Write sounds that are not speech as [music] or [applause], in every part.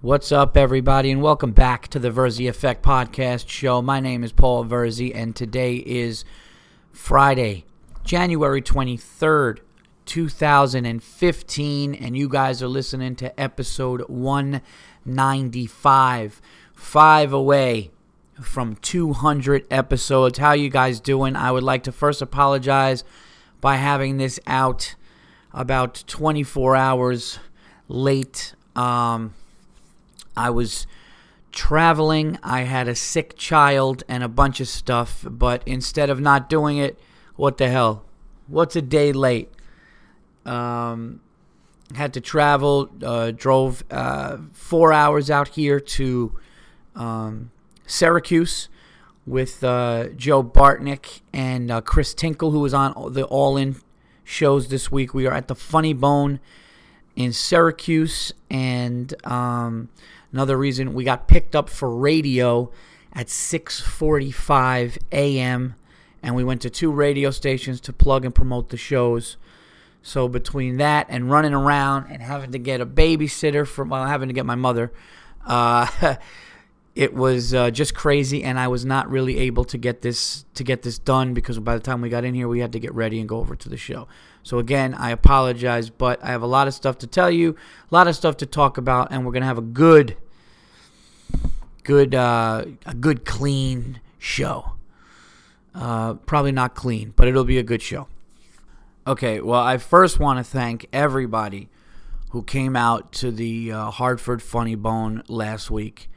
What's up, everybody, and welcome back to the Verzi Effect Podcast Show. My name is Paul Verzi, and today is Friday, January 23rd, 2015, and you guys are listening to episode 195, five away from 200 episodes. How you guys doing? I would like to first apologize by having this out about 24 hours late. Um, I was traveling. I had a sick child and a bunch of stuff, but instead of not doing it, what the hell? What's a day late? Um, had to travel. Uh, drove uh, four hours out here to um, Syracuse with uh, Joe Bartnick and uh, Chris Tinkle, who was on the All In shows this week. We are at the Funny Bone in Syracuse, and um, another reason we got picked up for radio at 6:45 a.m. and we went to two radio stations to plug and promote the shows. So between that and running around and having to get a babysitter for well, having to get my mother, uh, [laughs] it was uh, just crazy, and I was not really able to get this to get this done because by the time we got in here, we had to get ready and go over to the show. So again, I apologize, but I have a lot of stuff to tell you, a lot of stuff to talk about, and we're gonna have a good, good, uh, a good clean show. Uh, probably not clean, but it'll be a good show. Okay, well, I first want to thank everybody who came out to the uh, Hartford Funny Bone last week.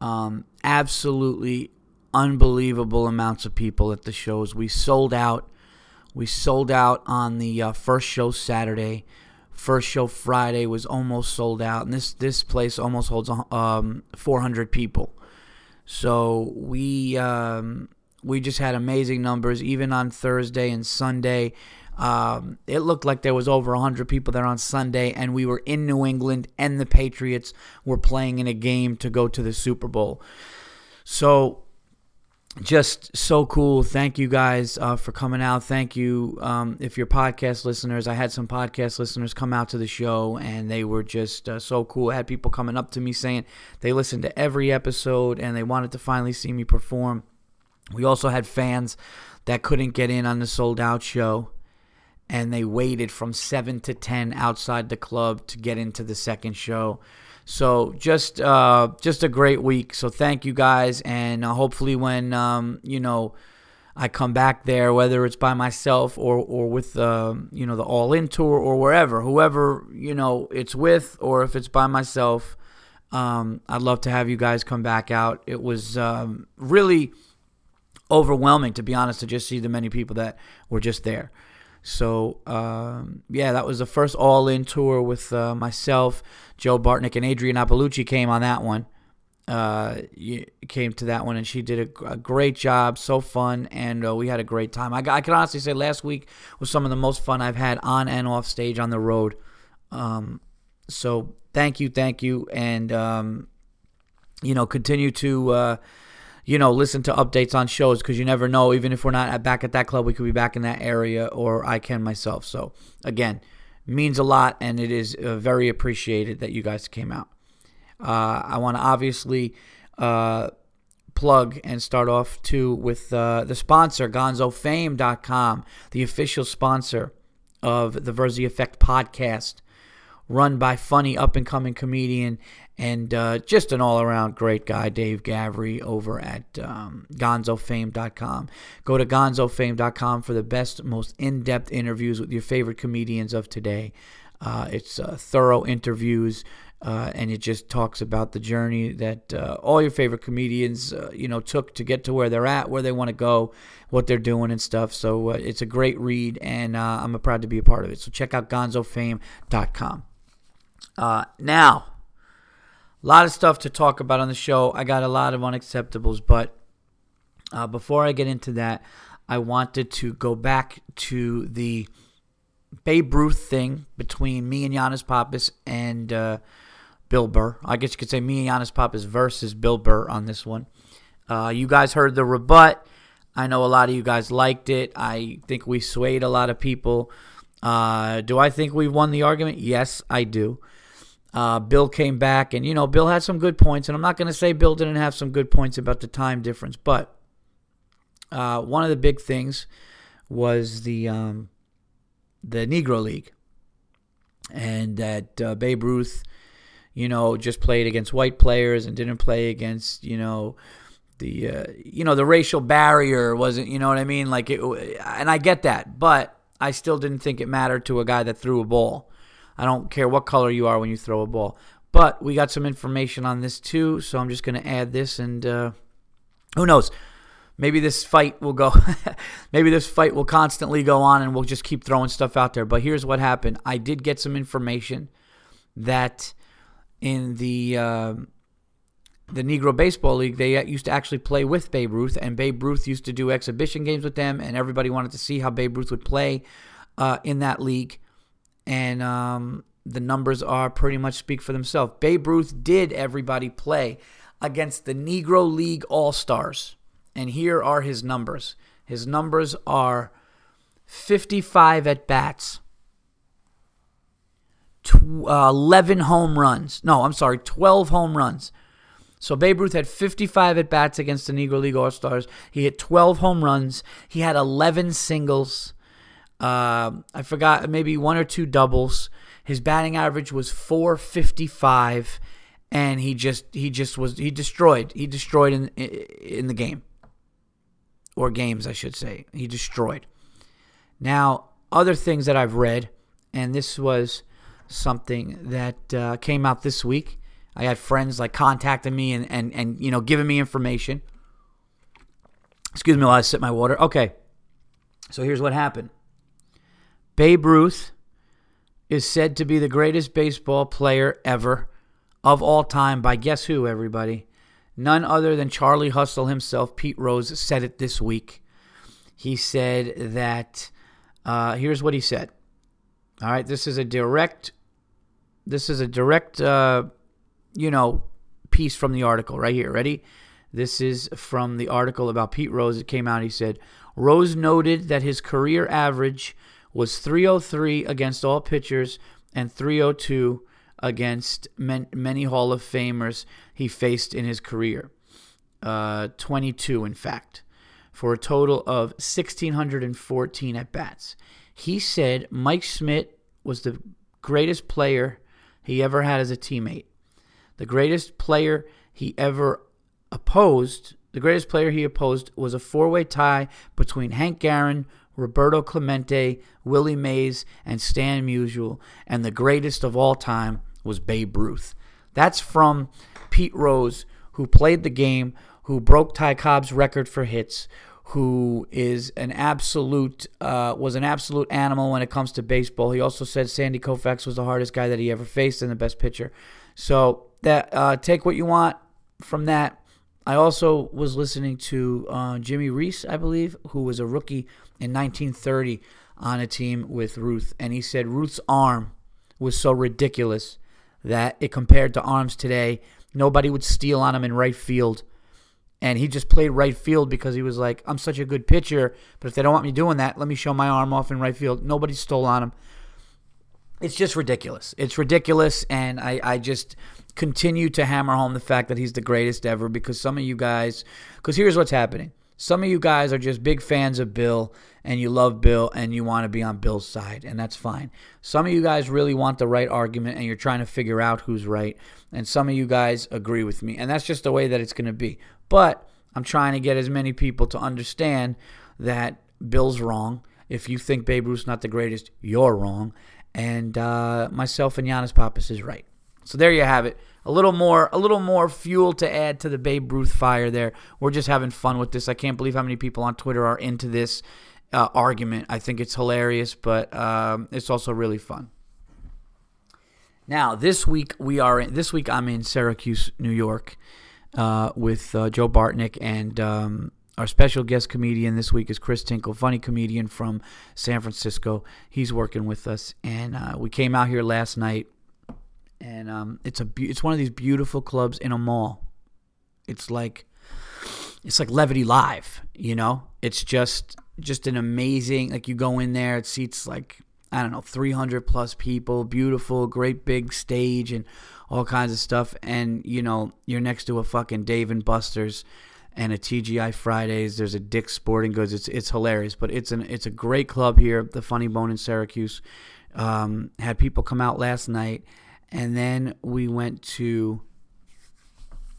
Um, absolutely unbelievable amounts of people at the shows. We sold out. We sold out on the uh, first show Saturday. First show Friday was almost sold out, and this this place almost holds um, 400 people. So we um, we just had amazing numbers, even on Thursday and Sunday. Um, it looked like there was over 100 people there on Sunday, and we were in New England, and the Patriots were playing in a game to go to the Super Bowl. So, just so cool. Thank you guys uh, for coming out. Thank you. Um, if you're podcast listeners, I had some podcast listeners come out to the show, and they were just uh, so cool. I had people coming up to me saying they listened to every episode and they wanted to finally see me perform. We also had fans that couldn't get in on the sold out show and they waited from 7 to 10 outside the club to get into the second show. So just uh, just a great week. So thank you guys, and uh, hopefully when um, you know I come back there, whether it's by myself or or with uh, you know the All In tour or wherever, whoever you know it's with, or if it's by myself, um, I'd love to have you guys come back out. It was um, really overwhelming, to be honest, to just see the many people that were just there. So um, yeah, that was the first All In tour with uh, myself, Joe Bartnick, and Adrienne Iapalucci came on that one. Uh, came to that one, and she did a, a great job. So fun, and uh, we had a great time. I, I can honestly say last week was some of the most fun I've had on and off stage on the road. Um, so thank you, thank you, and um, you know continue to uh, you know, listen to updates on shows because you never know. Even if we're not back at that club, we could be back in that area, or I can myself. So again, means a lot, and it is uh, very appreciated that you guys came out. Uh, I want to obviously uh, plug and start off too with uh, the sponsor, GonzoFame.com, the official sponsor of the Verzi Effect podcast run by funny up and coming comedian and uh, just an all around great guy, Dave Gavry, over at um, gonzofame.com. Go to gonzofame.com for the best, most in depth interviews with your favorite comedians of today. Uh, it's uh, thorough interviews. Uh, and it just talks about the journey that uh, all your favorite comedians, uh, you know, took to get to where they're at, where they want to go, what they're doing, and stuff. So it's a great read, and I'm proud to be a part of it. So check out gonzofame.com. now, a lot of stuff to talk about on the show. I got a lot of unacceptables, but uh, before I get into that, I wanted to go back to the Babe Ruth thing between me and Giannis Pappas and uh, Bill Burr. I guess you could say me and Giannis Pappas versus Bill Burr on this one. Uh, you guys heard the rebut. I know a lot of you guys liked it. I think we swayed a lot of people. Uh, do I think we won the argument? Yes, I do. Uh, Bill came back, and you know Bill had some good points, and I'm not going to say Bill didn't have some good points about the time difference, but uh, one of the big things was the um, the Negro League, and that uh, Babe Ruth, you know, just played against white players and didn't play against you know the uh, you know the racial barrier wasn't you know what I mean like it, and I get that, but I still didn't think it mattered to a guy that threw a ball. I don't care what color you are when you throw a ball. But we got some information on this too, so I'm just going to add this, and uh, who knows? Maybe this fight will go. [laughs] maybe this fight will constantly go on, and we'll just keep throwing stuff out there. But here's what happened: I did get some information that in the uh, the Negro Baseball League, they used to actually play with Babe Ruth, and Babe Ruth used to do exhibition games with them, and everybody wanted to see how Babe Ruth would play uh, in that league and um, the numbers are pretty much speak for themselves. Babe Ruth did everybody play against the Negro League All Stars, and here are his numbers. His numbers are 55 at bats, uh, 11 home runs. No, I'm sorry, 12 home runs. So Babe Ruth had 55 at bats against the Negro League All Stars. He hit 12 home runs. He had 11 singles. Uh, I forgot maybe one or two doubles. His batting average was 455, and he just he just was he destroyed he destroyed in in the game or games I should say he destroyed. Now other things that I've read, and this was something that uh, came out this week. I had friends like contacting me and, and, and you know giving me information. Excuse me while I sip my water. Okay, so here's what happened. Babe Ruth is said to be the greatest baseball player ever of all time by guess who, everybody? None other than Charlie Hustle himself. Pete Rose said it this week. He said that, uh, here's what he said. All right, this is a direct, this is a direct, uh, you know, piece from the article right here. Ready? This is from the article about Pete Rose. It came out. He said, Rose noted that his career average was 303 against all pitchers and 302 against many Hall of Famers he faced in his career. Uh, 22, in fact, for a total of 1,614 at bats. He said Mike Schmidt was the greatest player he ever had as a teammate. The greatest player he ever opposed, the greatest player he opposed was a four way tie between Hank Aaron, Roberto Clemente, Willie Mays, and Stan Musial, and the greatest of all time was Babe Ruth. That's from Pete Rose, who played the game, who broke Ty Cobb's record for hits, who is an absolute uh, was an absolute animal when it comes to baseball. He also said Sandy Koufax was the hardest guy that he ever faced and the best pitcher. So that uh, take what you want from that. I also was listening to uh, Jimmy Reese, I believe, who was a rookie in 1930 on a team with Ruth, and he said Ruth's arm was so ridiculous that it compared to arms today, nobody would steal on him in right field. And he just played right field because he was like, I'm such a good pitcher, but if they don't want me doing that, let me show my arm off in right field. Nobody stole on him. It's just ridiculous. It's ridiculous, and I, I just continue to hammer home the fact that he's the greatest ever because some of you guys, because here's what's happening. Some of you guys are just big fans of Bill and you love Bill and you want to be on Bill's side, and that's fine. Some of you guys really want the right argument and you're trying to figure out who's right, and some of you guys agree with me, and that's just the way that it's going to be. But I'm trying to get as many people to understand that Bill's wrong. If you think Babe Ruth's not the greatest, you're wrong. And uh, myself and Giannis Pappas is right. So there you have it a little more a little more fuel to add to the Babe Ruth fire there. We're just having fun with this. I can't believe how many people on Twitter are into this uh, argument. I think it's hilarious, but um, it's also really fun. Now this week we are in, this week I'm in Syracuse, New York, uh, with uh, Joe Bartnick and um, our special guest comedian this week is Chris Tinkle, funny comedian from San Francisco. He's working with us, and uh, we came out here last night and um, it's a be- it's one of these beautiful clubs in a mall. It's like it's like Levity Live, you know. It's just just an amazing like you go in there, it seats like I don't know, 300 plus people, beautiful, great big stage and all kinds of stuff. And, you know, you're next to a fucking Dave and Buster's and a TGI Fridays. There's a Dick's Sporting Goods. It's it's hilarious, but it's an it's a great club here, the Funny Bone in Syracuse. Um, had people come out last night, and then we went to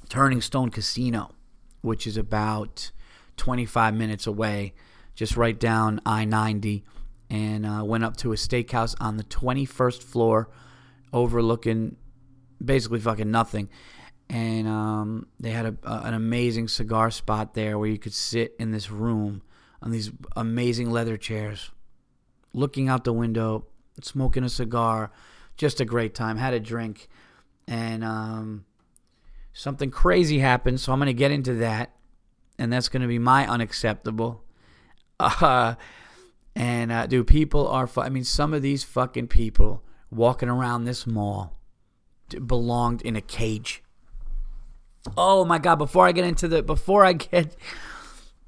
Turning Stone Casino, which is about 25 minutes away, just right down I 90 and uh, went up to a steakhouse on the 21st floor, overlooking basically fucking nothing. And um, they had a, an amazing cigar spot there where you could sit in this room on these amazing leather chairs, looking out the window, smoking a cigar. Just a great time. Had a drink. And um, something crazy happened, so I'm going to get into that. And that's going to be my unacceptable. [laughs] Uh, and uh, people are. Fu- I mean, some of these fucking people walking around this mall belonged in a cage. Oh my god! Before I get into the, before I get,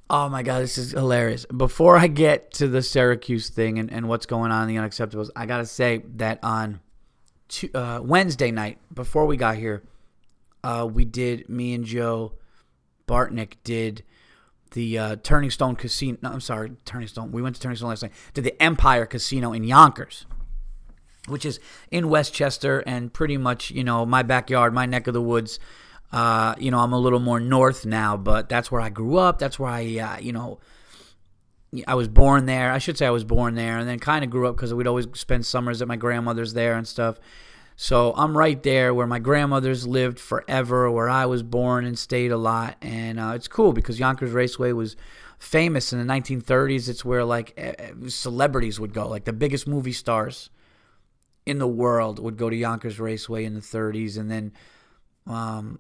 oh my god, this is hilarious. Before I get to the Syracuse thing and, and what's going on in the unacceptables, I gotta say that on uh, Wednesday night before we got here, uh, we did me and Joe Bartnick did the uh, Turning Stone Casino. No, I'm sorry, Turning Stone. We went to Turning Stone last night. Did the Empire Casino in Yonkers, which is in Westchester and pretty much you know my backyard, my neck of the woods. Uh, you know, I'm a little more north now, but that's where I grew up. That's where I, uh, you know, I was born there. I should say I was born there, and then kind of grew up because we'd always spend summers at my grandmother's there and stuff. So I'm right there where my grandmothers lived forever, where I was born and stayed a lot, and uh, it's cool because Yonkers Raceway was famous in the 1930s. It's where like celebrities would go, like the biggest movie stars in the world would go to Yonkers Raceway in the 30s, and then um,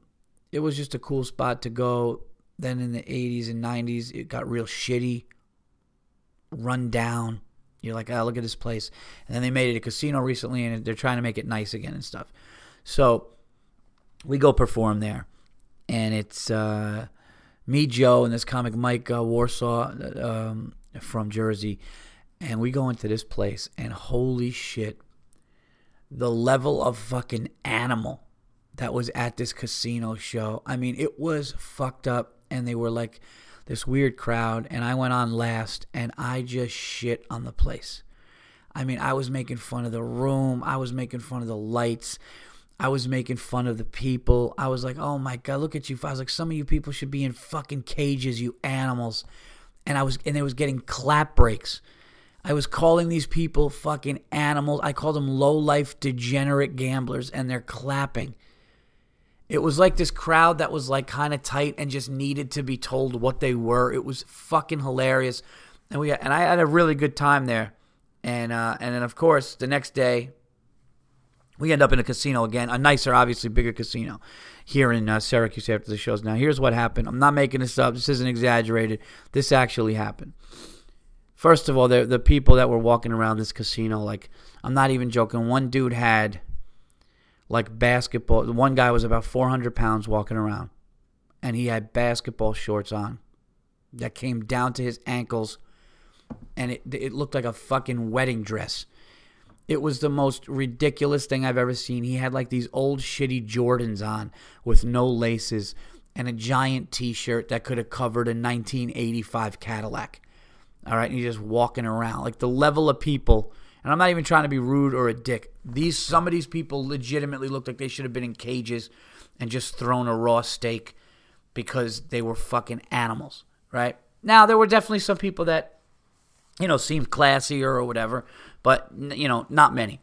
it was just a cool spot to go. Then in the 80s and 90s, it got real shitty, run down you're like, oh, look at this place. And then they made it a casino recently, and they're trying to make it nice again and stuff. So we go perform there, and it's uh, me, Joe, and this comic Mike uh, Warsaw um, from Jersey, and we go into this place, and holy shit, the level of fucking animal that was at this casino show. I mean, it was fucked up, and they were like this weird crowd, and I went on last, and I just shit on the place. I mean, I was making fun of the room, I was making fun of the lights. I was making fun of the people. I was like, oh my God, look at you. I was like, some of you people should be in fucking cages, you animals. And I was, and they was getting clap breaks. I was calling these people fucking animals. I called them low life degenerate gamblers, and they're clapping. It was like this crowd that was like kind of tight and just needed to be told what they were. It was fucking hilarious, and we and I had a really good time there. And uh, and then of course the next day, we end up in a casino again, a nicer, obviously bigger casino here in uh, Syracuse after the shows. Now here's what happened. I'm not making this up. This isn't exaggerated. This actually happened. First of all, the the people that were walking around this casino, like I'm not even joking. One dude had like basketball. One guy was about 400 pounds walking around, and he had basketball shorts on that came down to his ankles, and it it looked like a fucking wedding dress. It was the most ridiculous thing I've ever seen. He had like these old shitty Jordans on with no laces and a giant T-shirt that could have covered a 1985 Cadillac. All right, and he's just walking around like the level of people and I'm not even trying to be rude or a dick. These some of these people legitimately looked like they should have been in cages and just thrown a raw steak because they were fucking animals, right? Now there were definitely some people that you know seemed classier or whatever, but you know, not many.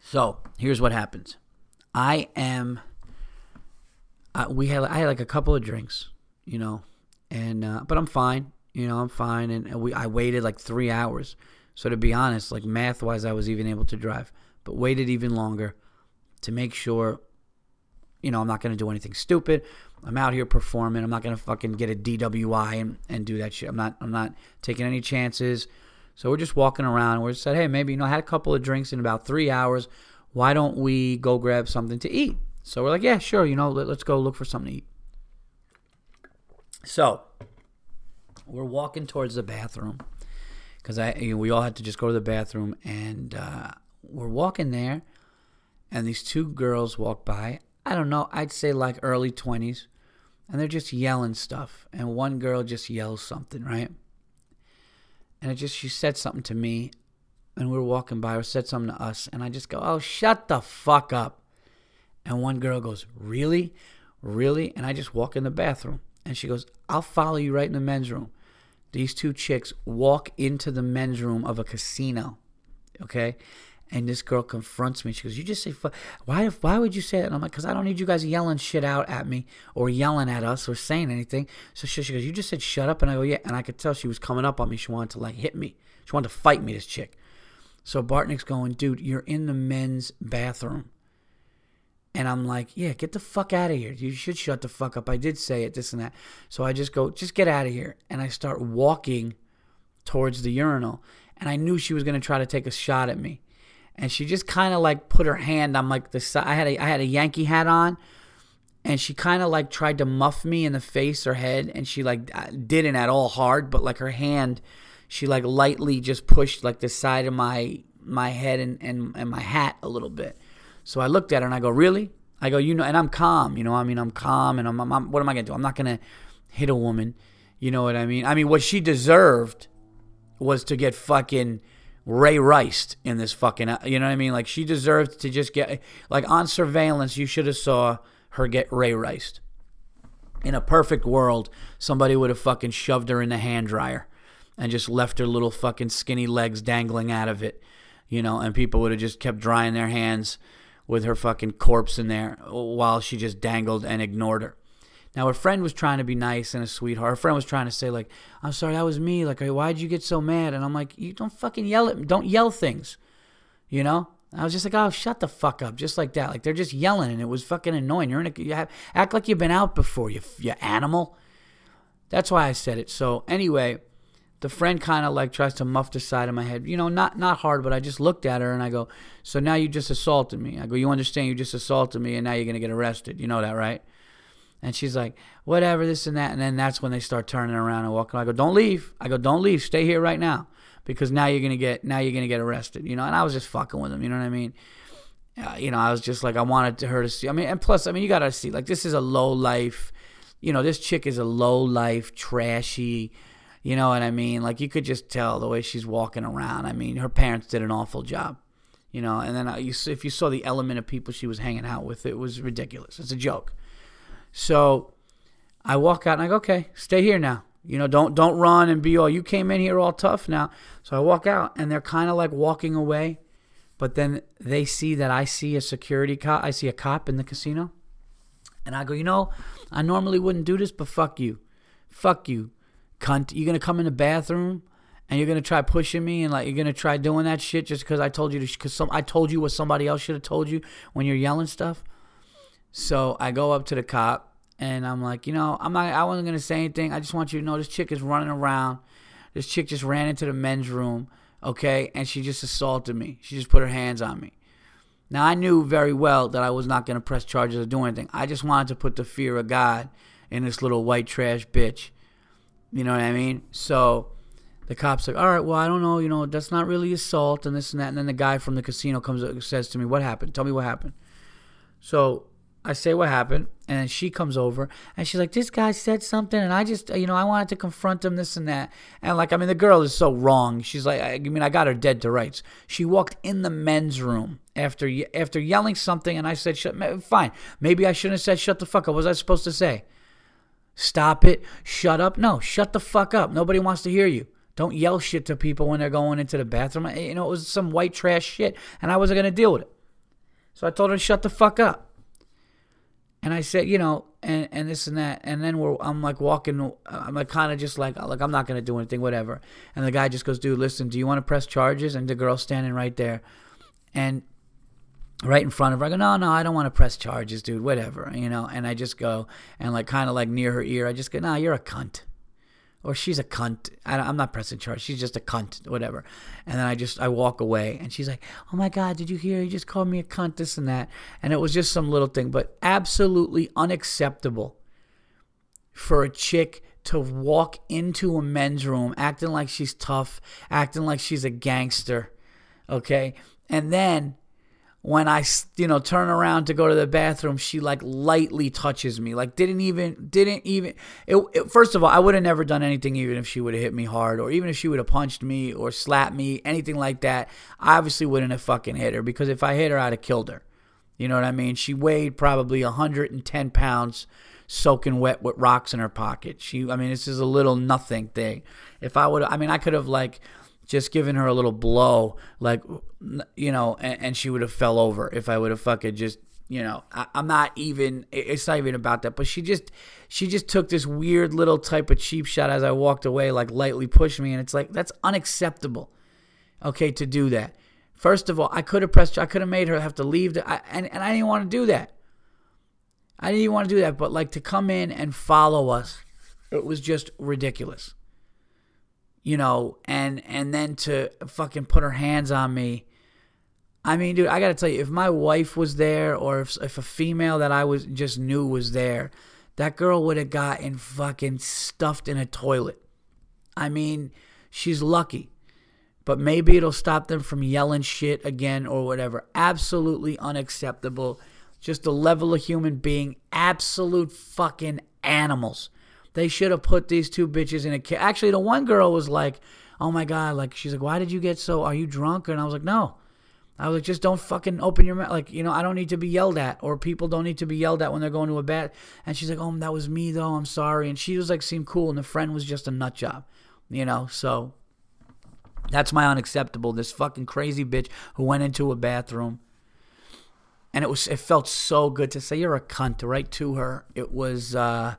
So, here's what happens. I am uh, we had I had like a couple of drinks, you know, and uh, but I'm fine. You know, I'm fine, and we I waited like three hours so to be honest, like math wise, I was even able to drive, but waited even longer to make sure, you know, I'm not going to do anything stupid. I'm out here performing. I'm not going to fucking get a DWI and, and do that shit. I'm not, I'm not taking any chances. So we're just walking around. We said, hey, maybe, you know, I had a couple of drinks in about three hours. Why don't we go grab something to eat? So we're like, yeah, sure. You know, let, let's go look for something to eat. So we're walking towards the bathroom because I you know, we all had to just go to the bathroom, and uh, we're walking there, and these two girls walk by. I don't know, I'd say like early twenties, and they're just yelling stuff, and one girl just yells something, right? And it just she said something to me, and we were walking by, or said something to us, and I just go, "Oh, shut the fuck up!" And one girl goes, "Really, really?" And I just walk in the bathroom, and she goes, "I'll follow you right in the men's room." These two chicks walk into the men's room of a casino, okay? And this girl confronts me. She goes, "You just say fuck. Why? Why would you say that?" And I'm like, "Cause I don't need you guys yelling shit out at me or yelling at us or saying anything." So she, she goes, "You just said shut up," and I go, "Yeah." And I could tell she was coming up on me. She wanted to like hit me. She wanted to fight me. This chick. So Bartnick's going, "Dude, you're in the men's bathroom." And I'm like, yeah, get the fuck out of here. You should shut the fuck up. I did say it, this and that. So I just go, just get out of here. And I start walking towards the urinal. And I knew she was going to try to take a shot at me. And she just kind of like put her hand on like the side. I had a, I had a Yankee hat on. And she kind of like tried to muff me in the face or head. And she like uh, didn't at all hard, but like her hand, she like lightly just pushed like the side of my my head and, and, and my hat a little bit. So I looked at her and I go, really? I go, you know, and I'm calm, you know. I mean, I'm calm, and I'm, I'm, I'm what am I gonna do? I'm not gonna hit a woman, you know what I mean? I mean, what she deserved was to get fucking Ray Rice in this fucking, uh, you know what I mean? Like she deserved to just get, like on surveillance, you should have saw her get Ray Rice. In a perfect world, somebody would have fucking shoved her in the hand dryer and just left her little fucking skinny legs dangling out of it, you know, and people would have just kept drying their hands with her fucking corpse in there while she just dangled and ignored her. Now her friend was trying to be nice and a sweetheart. Her friend was trying to say like, "I'm sorry, that was me. Like, why'd you get so mad?" And I'm like, "You don't fucking yell at me. Don't yell things." You know? I was just like, "Oh, shut the fuck up," just like that. Like they're just yelling, and it was fucking annoying. You're in a, you have, act like you've been out before, you you animal. That's why I said it. So anyway, the friend kind of like tries to muff the side of my head. You know, not not hard, but I just looked at her and I go, "So now you just assaulted me." I go, "You understand? You just assaulted me, and now you're gonna get arrested. You know that, right?" And she's like, "Whatever, this and that." And then that's when they start turning around and walking. I go, "Don't leave." I go, "Don't leave. Stay here right now, because now you're gonna get now you're gonna get arrested." You know. And I was just fucking with them. You know what I mean? Uh, you know, I was just like, I wanted her to see. I mean, and plus, I mean, you gotta see, like, this is a low life. You know, this chick is a low life, trashy you know what I mean? Like you could just tell the way she's walking around. I mean, her parents did an awful job. You know, and then uh, if you saw the element of people she was hanging out with, it was ridiculous. It's a joke. So I walk out and I go, okay, stay here now. You know, don't don't run and be all. You came in here all tough now. So I walk out and they're kind of like walking away, but then they see that I see a security cop. I see a cop in the casino, and I go, you know, I normally wouldn't do this, but fuck you, fuck you cunt. You're gonna come in the bathroom and you're gonna try pushing me and like you're gonna try doing that shit just because I told you to. Because some I told you what somebody else should have told you when you're yelling stuff. So I go up to the cop and I'm like, you know, I'm not. I wasn't gonna say anything. I just want you to know this chick is running around. This chick just ran into the men's room, okay, and she just assaulted me. She just put her hands on me. Now I knew very well that I was not gonna press charges or do anything. I just wanted to put the fear of God in this little white trash bitch. You know what I mean? So the cop's like, all right, well, I don't know, you know, that's not really assault and this and that. And then the guy from the casino comes up says to me, what happened? Tell me what happened. So I say what happened, and she comes over and she's like, "This guy said something, and I just, you know, I wanted to confront him, this and that." And like, I mean, the girl is so wrong. She's like, I mean, I got her dead to rights. She walked in the men's room after after yelling something, and I said, "Shut, fine, maybe I shouldn't have said shut the fuck up." What was I supposed to say? Stop it. Shut up. No, shut the fuck up. Nobody wants to hear you. Don't yell shit to people when they're going into the bathroom. You know, it was some white trash shit, and I wasn't going to deal with it. So I told her shut the fuck up. And I said, you know, and, and this and that. And then we're, I'm like walking, I'm like kind of just like, like I'm not going to do anything, whatever. And the guy just goes, dude, listen, do you want to press charges? And the girl's standing right there. And right in front of her. I go, no, no, I don't want to press charges, dude. Whatever, you know. And I just go and like kind of like near her ear. I just go, nah, you're a cunt, or she's a cunt. I, am not pressing charges. She's just a cunt, whatever. And then I just I walk away, and she's like, oh my god, did you hear? He just called me a cunt, this and that. And it was just some little thing, but absolutely unacceptable for a chick to walk into a men's room acting like she's tough, acting like she's a gangster, okay? And then when I, you know, turn around to go to the bathroom, she like lightly touches me. Like didn't even didn't even it, it, first of all, I would have never done anything even if she would have hit me hard or even if she would have punched me or slapped me, anything like that. I obviously wouldn't have fucking hit her because if I hit her, I'd have killed her. You know what I mean? She weighed probably 110 pounds soaking wet with rocks in her pocket. She I mean, this is a little nothing thing. If I would I mean, I could have like just giving her a little blow, like you know, and, and she would have fell over if I would have fucking just you know I, am not even it's not even about that. But she just she just took this weird little type of cheap shot as i walked away like lightly pushed me. And it's like that's unacceptable okay to do that. First of all i could have pressed i could have made her have to leave the, I, and, and i didn't want to do that. I didn't even want to do that. But like to come in and follow us it was just ridiculous you know, and and then to fucking put her hands on me. I mean, dude, I gotta tell you, if my wife was there, or if if a female that I was just knew was there, that girl would have gotten fucking stuffed in a toilet. I mean, she's lucky, but maybe it'll stop them from yelling shit again or whatever. Absolutely unacceptable. Just a level of human being, absolute fucking animals. They should have put these two bitches in a cage. Actually, the one girl was like, "Oh my god!" Like she's like, "Why did you get so? Are you drunk?" And I was like, "No." I was like, just don't fucking open your mouth. Like, you know, I don't need to be yelled at, or people don't need to be yelled at when they're going to a bed. And she's like, oh, that was me, though. I'm sorry. And she was like, seemed cool. And the friend was just a nut job, you know? So that's my unacceptable. This fucking crazy bitch who went into a bathroom. And it was, it felt so good to say, you're a cunt, right to her. It was, uh,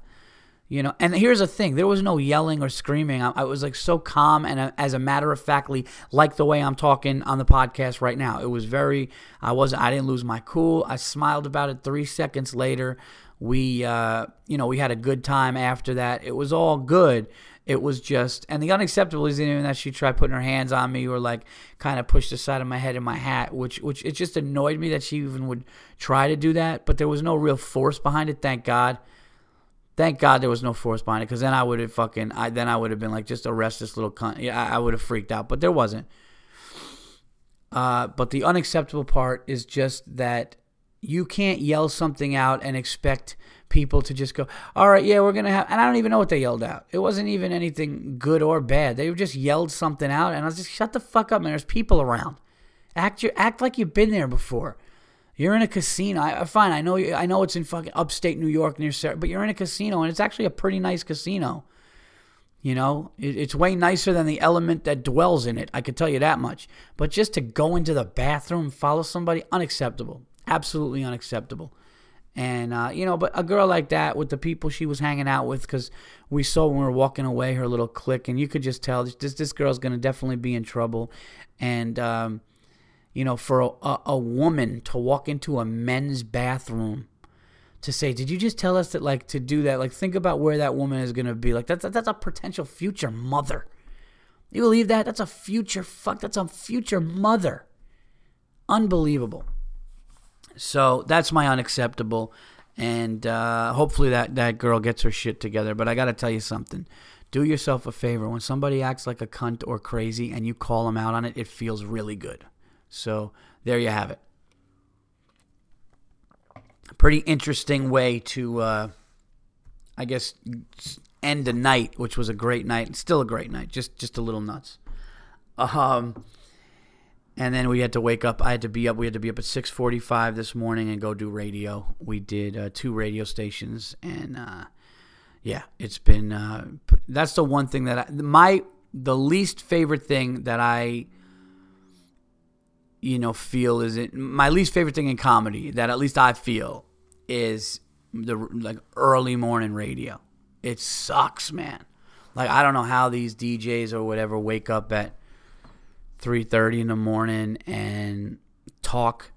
you know, and here's the thing: there was no yelling or screaming. I, I was like so calm and uh, as a matter of factly, like the way I'm talking on the podcast right now. It was very. I wasn't. I didn't lose my cool. I smiled about it. Three seconds later, we, uh, you know, we had a good time after that. It was all good. It was just, and the unacceptable is even that she tried putting her hands on me or like kind of pushed the side of my head in my hat, which, which it just annoyed me that she even would try to do that. But there was no real force behind it. Thank God. Thank God there was no force behind it, because then I would have fucking, I then I would have been like, just arrest this little cunt. Yeah, I, I would have freaked out, but there wasn't. Uh, but the unacceptable part is just that you can't yell something out and expect people to just go, all right, yeah, we're gonna have. And I don't even know what they yelled out. It wasn't even anything good or bad. They just yelled something out, and I was just shut the fuck up, man. There's people around. Act your act like you've been there before. You're in a casino. I, fine, I know. I know it's in fucking upstate New York near, Sarah, but you're in a casino, and it's actually a pretty nice casino. You know, it, it's way nicer than the element that dwells in it. I could tell you that much. But just to go into the bathroom, follow somebody, unacceptable. Absolutely unacceptable. And uh, you know, but a girl like that with the people she was hanging out with, because we saw when we were walking away her little clique, and you could just tell this this girl's gonna definitely be in trouble. And um, you know, for a, a, woman to walk into a men's bathroom to say, "Did you just tell us that like to do that? Like think about where that woman is gonna be. Like that's that's a potential future mother. You believe that? That's a future fuck. That's a future mother. Unbelievable. So that's my unacceptable, and uh, hopefully that that girl gets her shit together. But I gotta tell you something. Do yourself a favor. When somebody acts like a cunt or crazy and you call them out on it, it feels really good. So there you have it. Pretty interesting way to, uh, I guess, end a night, which was a great night. Still a great night, just just a little nuts. Um, and then we had to wake up. I had to be up. We had to be up at six forty-five this morning and go do radio. We did uh, two radio stations, and uh, yeah, it's been. Uh, that's the one thing that I, my the least favorite thing that I you know feel is it my least favorite thing in comedy that at least I feel is the like early morning radio. It sucks, man. Like I don't know how these DJs or whatever wake up at 3:30 in the morning and talk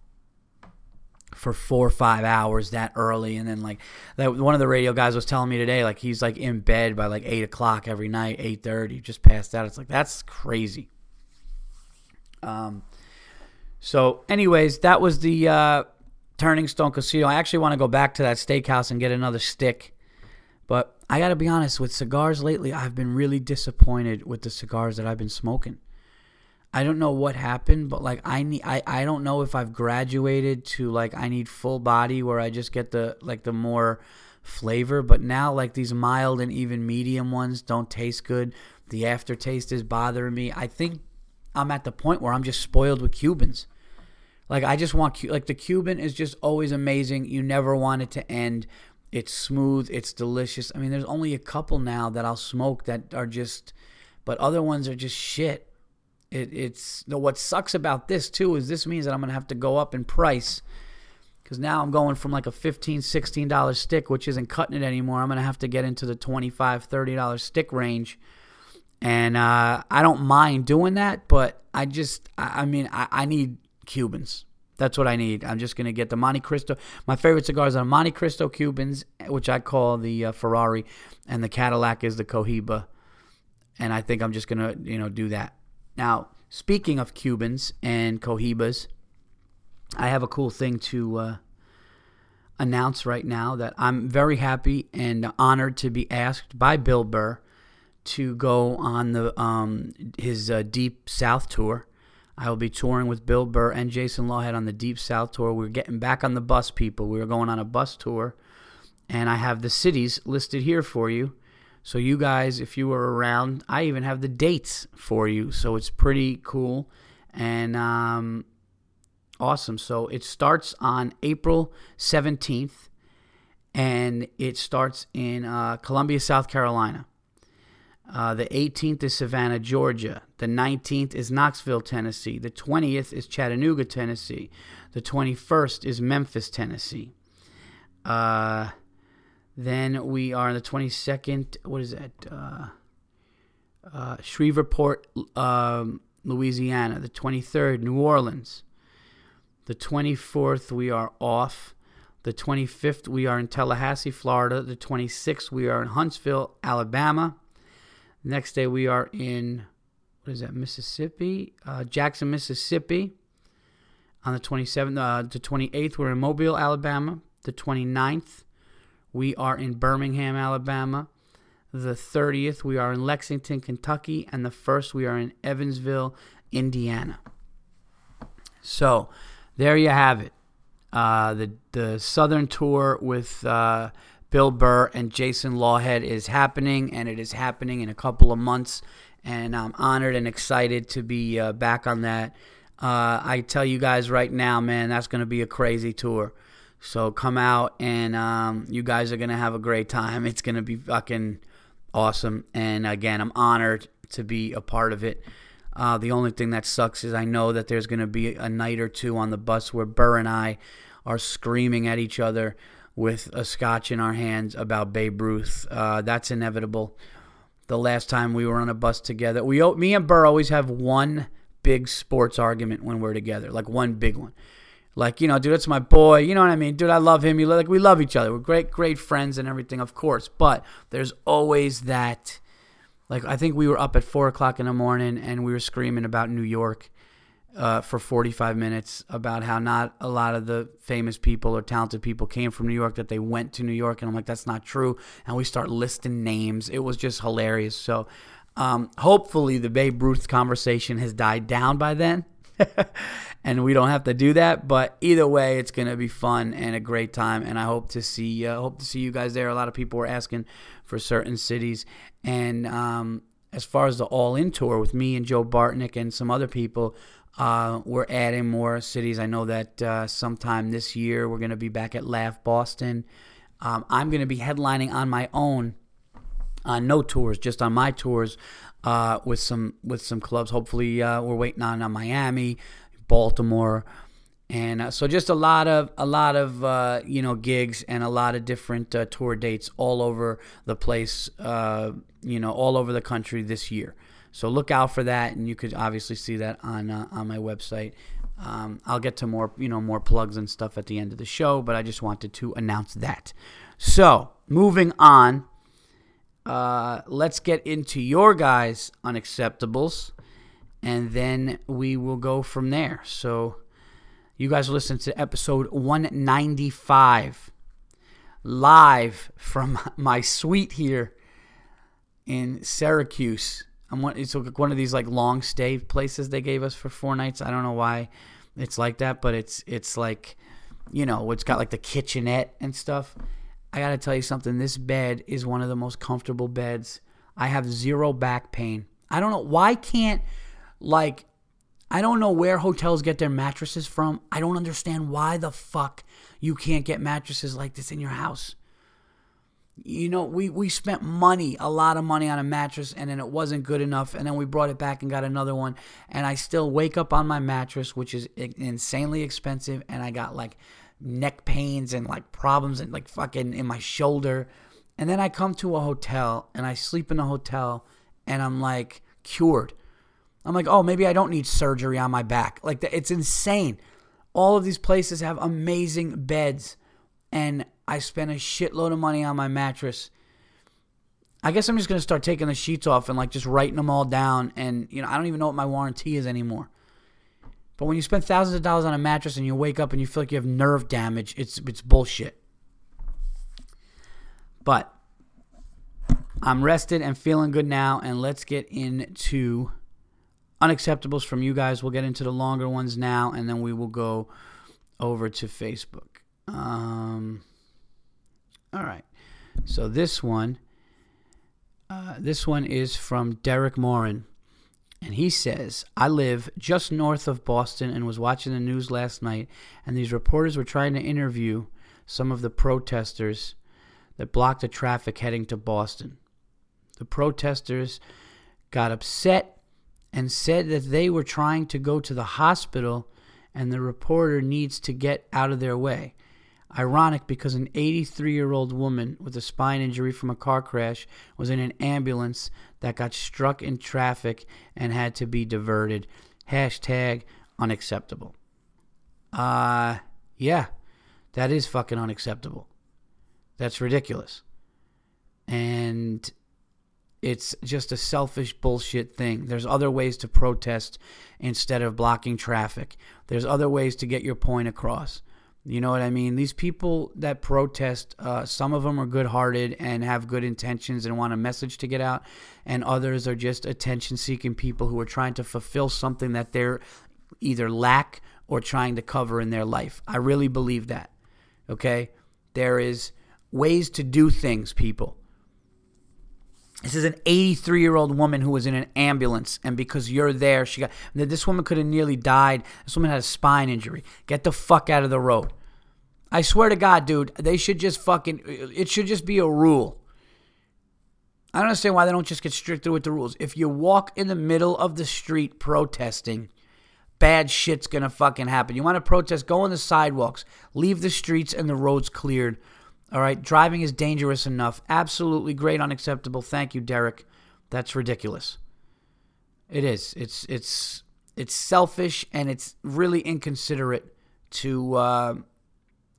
for four or five hours that early and then like that one of the radio guys was telling me today like he's like in bed by like eight o'clock every night 8.30 just passed out it's like that's crazy um so, anyways, that was the uh, Turning Stone Casino. I actually want to go back to that steakhouse and get another stick, but I got to be honest with cigars lately. I've been really disappointed with the cigars that I've been smoking. I don't know what happened, but like I need I, I don't know if I've graduated to like I need full body where I just get the like the more flavor, but now like these mild and even medium ones don't taste good. The aftertaste is bothering me. I think I'm at the point where I'm just spoiled with Cubans. Like I just want like the Cuban is just always amazing. You never want it to end. It's smooth, it's delicious. I mean, there's only a couple now that I'll smoke that are just but other ones are just shit. It, it's what sucks about this too is this means that I'm gonna have to go up in price because now I'm going from like a 15 16 dollar stick, which isn't cutting it anymore. I'm gonna have to get into the 25 30 dollar stick range, and uh, I don't mind doing that, but I just I, I mean I, I need Cubans. That's what I need. I'm just gonna get the Monte Cristo. My favorite cigars are Monte Cristo Cubans, which I call the uh, Ferrari, and the Cadillac is the Cohiba. And I think I'm just gonna you know do that. Now, speaking of Cubans and Cohibas, I have a cool thing to uh, announce right now that I'm very happy and honored to be asked by Bill Burr to go on the um, his uh, Deep South tour. I will be touring with Bill Burr and Jason Lawhead on the Deep South tour. We're getting back on the bus, people. We are going on a bus tour, and I have the cities listed here for you. So you guys, if you were around, I even have the dates for you. So it's pretty cool and um, awesome. So it starts on April 17th, and it starts in uh, Columbia, South Carolina. Uh, the 18th is Savannah, Georgia. The 19th is Knoxville, Tennessee. The 20th is Chattanooga, Tennessee. The 21st is Memphis, Tennessee. Uh, then we are on the 22nd. What is that? Uh, uh, Shreveport, um, Louisiana. The 23rd, New Orleans. The 24th, we are off. The 25th, we are in Tallahassee, Florida. The 26th, we are in Huntsville, Alabama. Next day, we are in, what is that, Mississippi? Uh, Jackson, Mississippi. On the 27th, uh, the 28th, we're in Mobile, Alabama. The 29th, we are in Birmingham, Alabama. The 30th, we are in Lexington, Kentucky. And the 1st, we are in Evansville, Indiana. So there you have it. Uh, the, the Southern Tour with uh, Bill Burr and Jason Lawhead is happening, and it is happening in a couple of months. And I'm honored and excited to be uh, back on that. Uh, I tell you guys right now, man, that's going to be a crazy tour. So come out and um, you guys are gonna have a great time. [laughs] It's gonna be fucking awesome. And again, I'm honored to be a part of it. Uh, the only thing that sucks is I know that there's gonna be a night or two on the bus where Burr and I are screaming at each other with a scotch in our hands about Babe Ruth. Uh, that's inevitable. The last time we were on a bus together, we me and Burr always have one big sports argument when we're together, like one big one. Like, you know, dude, it's my boy. You know what I mean? Dude, I love him. You like we love each other. We're great, great friends and everything, of course. But there's always that like I think we were up at four o'clock in the morning and we were screaming about New York uh, for 45 minutes about how not a lot of the famous people or talented people came from New York, that they went to New York. And I'm like, that's not true. And we start listing names. It was just hilarious. So um, hopefully the Babe Ruth conversation has died down by then. [laughs] and we don't have to do that. But either way, it's gonna be fun and a great time, and I hope to see uh, hope to see you guys there. A lot of people were asking for certain cities, and um, as far as the All In tour with me and Joe Bartnick and some other people. Uh, we're adding more cities. I know that uh, sometime this year we're going to be back at Laugh Boston. Um, I'm going to be headlining on my own on no tours, just on my tours uh, with some with some clubs. Hopefully, uh, we're waiting on, on Miami, Baltimore, and uh, so just a lot of a lot of uh, you know gigs and a lot of different uh, tour dates all over the place. Uh, you know, all over the country this year. So look out for that, and you could obviously see that on on my website. Um, I'll get to more, you know, more plugs and stuff at the end of the show, but I just wanted to announce that. So, moving on uh, let's get into your guys' unacceptables, and then we will go from there. So, you guys listen to episode 195 live from [laughs] my suite here in Syracuse. I'm one, it's one of these like long stay places they gave us for four nights. I don't know why it's like that, but it's it's like you know, it's got like the kitchenette and stuff. I got to tell you something. This bed is one of the most comfortable beds. I have zero back pain. I don't know why can't like I don't know where hotels get their mattresses from. I don't understand why the fuck you can't get mattresses like this in your house. You know, we, we spent money, a lot of money on a mattress, and then it wasn't good enough. And then we brought it back and got another one. And I still wake up on my mattress, which is insanely expensive. And I got like neck pains and like problems and like fucking in my shoulder. And then I come to a hotel and I sleep in a hotel and I'm like cured. I'm like, oh, maybe I don't need surgery on my back. Like, it's insane. All of these places have amazing beds, and I spent a shitload of money on my mattress. I guess I'm just gonna start taking the sheets off and like just writing them all down. And you know, I don't even know what my warranty is anymore. But when you spend thousands of dollars on a mattress and you wake up and you feel like you have nerve damage, it's it's bullshit. But I'm rested and feeling good now, and let's get into unacceptables from you guys. We'll get into the longer ones now, and then we will go over to Facebook. Um, all right. So this one, uh, this one is from Derek Morin. And he says, I live just north of Boston and was watching the news last night, and these reporters were trying to interview some of the protesters that blocked the traffic heading to Boston. The protesters got upset and said that they were trying to go to the hospital and the reporter needs to get out of their way. Ironic because an 83 year old woman with a spine injury from a car crash was in an ambulance that got struck in traffic and had to be diverted. Hashtag unacceptable. Uh, yeah, that is fucking unacceptable. That's ridiculous. And it's just a selfish bullshit thing. There's other ways to protest instead of blocking traffic. There's other ways to get your point across. You know what I mean? These people that protest, uh, some of them are good hearted and have good intentions and want a message to get out, and others are just attention seeking people who are trying to fulfill something that they're either lack or trying to cover in their life. I really believe that. Okay? There is ways to do things, people. This is an 83 year old woman who was in an ambulance, and because you're there, she got. This woman could have nearly died. This woman had a spine injury. Get the fuck out of the road. I swear to God, dude, they should just fucking. It should just be a rule. I don't understand why they don't just get stricter with the rules. If you walk in the middle of the street protesting, bad shit's gonna fucking happen. You want to protest? Go on the sidewalks, leave the streets and the roads cleared all right, driving is dangerous enough. Absolutely great, unacceptable. Thank you, Derek. That's ridiculous. It is. It's it's it's selfish and it's really inconsiderate to. Uh,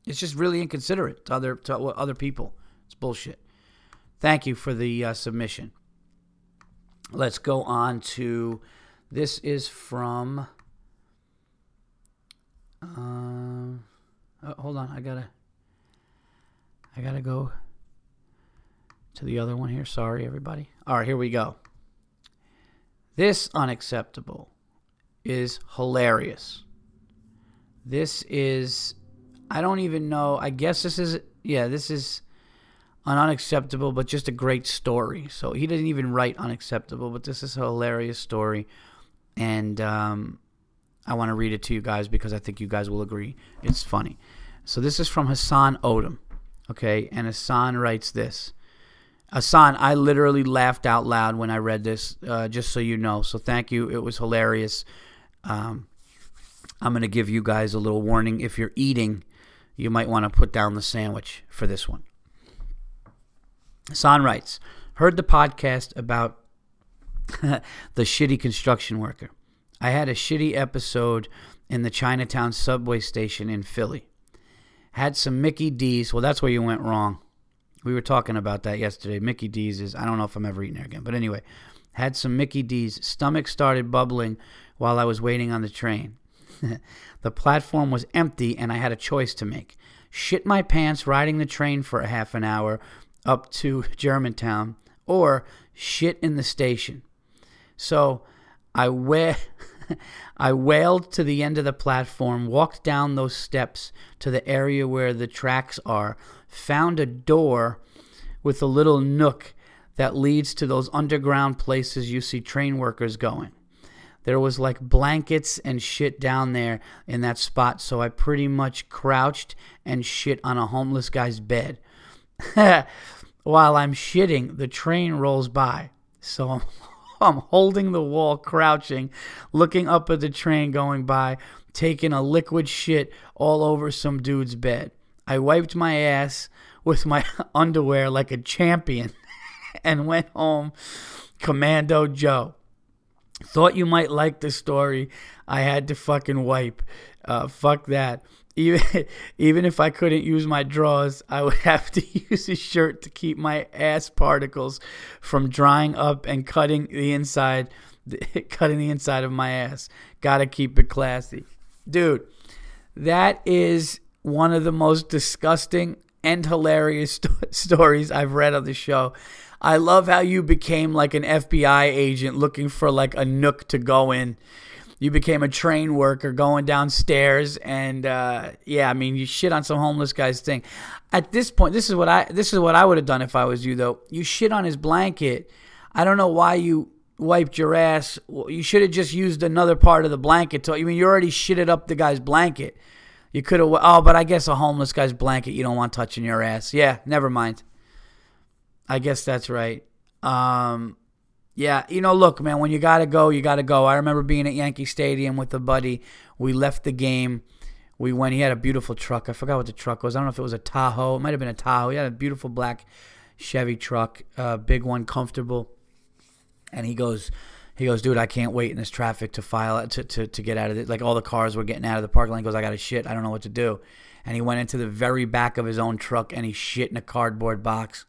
it's just really inconsiderate to other to other people. It's bullshit. Thank you for the uh, submission. Let's go on to. This is from. Uh, oh, hold on, I gotta. I gotta go to the other one here. Sorry, everybody. All right, here we go. This unacceptable is hilarious. This is, I don't even know. I guess this is, yeah, this is an unacceptable, but just a great story. So he didn't even write unacceptable, but this is a hilarious story. And um, I want to read it to you guys because I think you guys will agree. It's funny. So this is from Hassan Odom. Okay, and Hassan writes this. Hassan, I literally laughed out loud when I read this, uh, just so you know. So thank you. It was hilarious. Um, I'm going to give you guys a little warning. If you're eating, you might want to put down the sandwich for this one. Hassan writes, heard the podcast about [laughs] the shitty construction worker. I had a shitty episode in the Chinatown subway station in Philly had some Mickey D's. Well, that's where you went wrong. We were talking about that yesterday. Mickey D's is, I don't know if I'm ever eating there again. But anyway, had some Mickey D's. Stomach started bubbling while I was waiting on the train. [laughs] the platform was empty and I had a choice to make. shit my pants riding the train for a half an hour up to [laughs] Germantown, or shit in the station. So I [laughs] I wailed to the end of the platform, walked down those steps to the area where the tracks are, found a door with a little nook that leads to those underground places you see train workers going. There was like blankets and shit down there in that spot, so I pretty much crouched and shit on a homeless guy's bed. [laughs] While I'm shitting, the train rolls by. So [laughs] I'm holding the wall, crouching, looking up at the train going by, taking a liquid shit all over some dude's bed. I wiped my ass with my [laughs] underwear like a champion and went home Commando Joe. Thought you might like the story. I had to fucking wipe. Uh, fuck that. Even [laughs] even if I couldn't use my drawers, I would [laughs] have to use a shirt to keep my ass particles from drying up and cutting the inside, [laughs] cutting the inside of my ass. Gotta keep it classy, dude. That is one of the most disgusting and hilarious st- stories I've read on the show. I love how you became like an FBI agent looking for like a nook to go in. You became a train worker going downstairs, and uh, yeah, I mean, you shit on some homeless guy's thing. At this point, this is what I this is what I would have done if I was you, though. You shit on his blanket. I don't know why you wiped your ass. You should have just used another part of the blanket. To, I mean, you already shitted up the guy's blanket. You could have. Oh, but I guess a homeless guy's blanket you don't want touching your ass. Yeah, never mind. I guess that's right. Um, yeah, you know, look, man, when you got to go, you got to go. I remember being at Yankee Stadium with a buddy. We left the game. We went. He had a beautiful truck. I forgot what the truck was. I don't know if it was a Tahoe. It might have been a Tahoe. He had a beautiful black Chevy truck, uh, big one, comfortable. And he goes, he goes, dude, I can't wait in this traffic to file to to to get out of it. Like all the cars were getting out of the parking lot. He goes, I got to shit. I don't know what to do. And he went into the very back of his own truck and he shit in a cardboard box.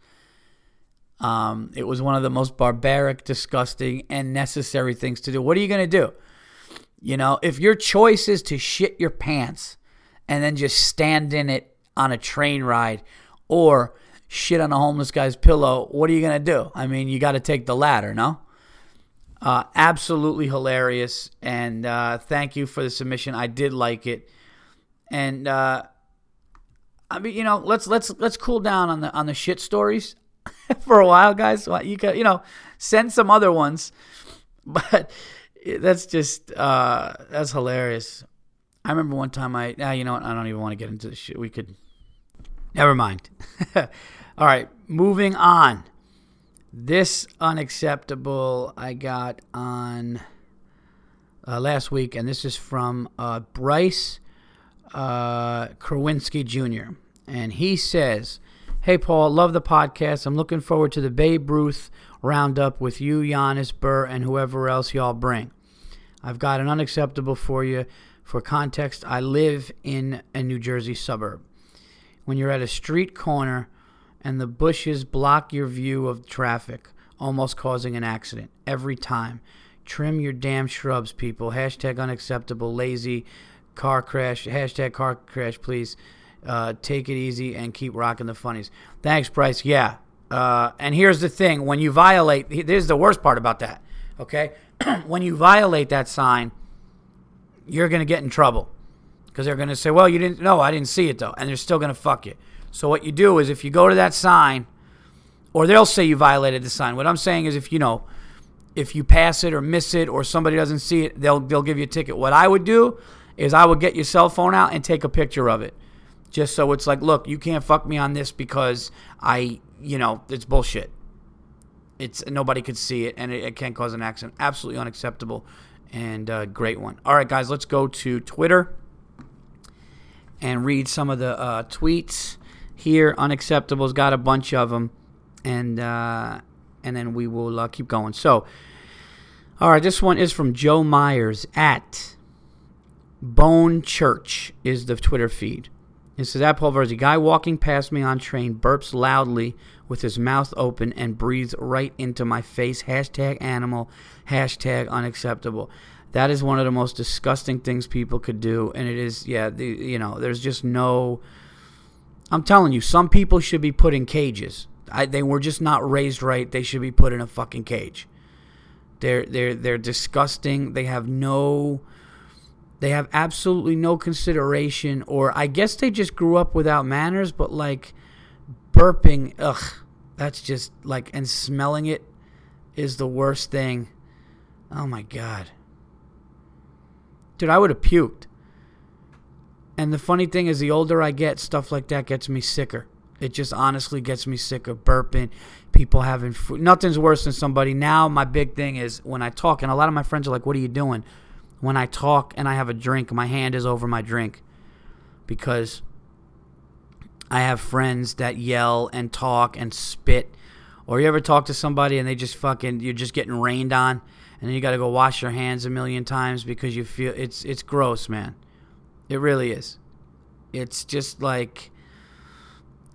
Um, it was one of the most barbaric, disgusting, and necessary things to do. What are you going to do? You know, if your choice is to shit your pants and then just stand in it on a train ride or shit on a homeless guy's pillow, what are you going to do? I mean, you got to take the latter, no? Uh, absolutely hilarious. And uh, thank you for the submission. I did like it. And, uh, I mean, you know, let's let's let's cool down on the on the shit stories. [laughs] for a while, guys. You can, you know, send some other ones, [laughs] but that's just uh, that's hilarious. I remember one time I, ah, you know what? I don't even want to get into this shit. We could, never mind. [laughs] All right, moving on. This unacceptable I got on uh, last week, and this is from uh, Bryce uh, Kerwinski Jr. And he says, Hey, Paul, love the podcast. I'm looking forward to the Babe Ruth roundup with you, Giannis, Burr, and whoever else y'all bring. I've got an unacceptable for you. For context, I live in a New Jersey suburb. When you're at a street corner and the bushes block your view of traffic, almost causing an accident every time. Trim your damn shrubs, people. Hashtag unacceptable, lazy, car crash. Hashtag car crash, please. Uh, take it easy and keep rocking the funnies. Thanks, Bryce. Yeah. Uh, and here's the thing when you violate, here's the worst part about that. Okay? [clears throat] when you violate that sign, you're going to get in trouble because they're going to say, well, you didn't, no, I didn't see it though. And they're still going to fuck you. So what you do is if you go to that sign, or they'll say you violated the sign. What I'm saying is if you know, if you pass it or miss it or somebody doesn't see it, they'll they'll give you a ticket. What I would do is I would get your cell phone out and take a picture of it just so it's like, look, you can't fuck me on this because I, you know, it's bullshit. It's nobody could see it and it, it can cause an accident. Absolutely unacceptable and uh, great one. All right, guys, let's go to Twitter and read some of the uh, tweets here. Unacceptable's got a bunch of them, and uh, and then we will uh, keep going. So, all right, this one is from Joe Myers at Bone Church is the Twitter feed. It says, at Paul Verzi, guy walking past me on train burps loudly with his mouth open and breathes right into my face. Hashtag animal, hashtag unacceptable. That is one of the most disgusting things people could do. And it is, yeah, the, you know, there's just no, I'm telling you, some people should be put in cages. I, they were just not raised right. They should be put in a fucking cage. They're they're they're disgusting. They have no they have absolutely no consideration or I guess they just grew up without manners, but like burping, ugh, that's just like and smelling it is the worst thing. Oh my god. Dude, I would have puked. And the funny thing is, the older I get, stuff like that gets me sicker. It just honestly gets me sick of burping, people having food. Nothing's worse than somebody. Now, my big thing is when I talk, and a lot of my friends are like, What are you doing? When I talk and I have a drink, my hand is over my drink because I have friends that yell and talk and spit. Or you ever talk to somebody and they just fucking, you're just getting rained on and then you got to go wash your hands a million times because you feel it's it's gross, man. It really is. It's just like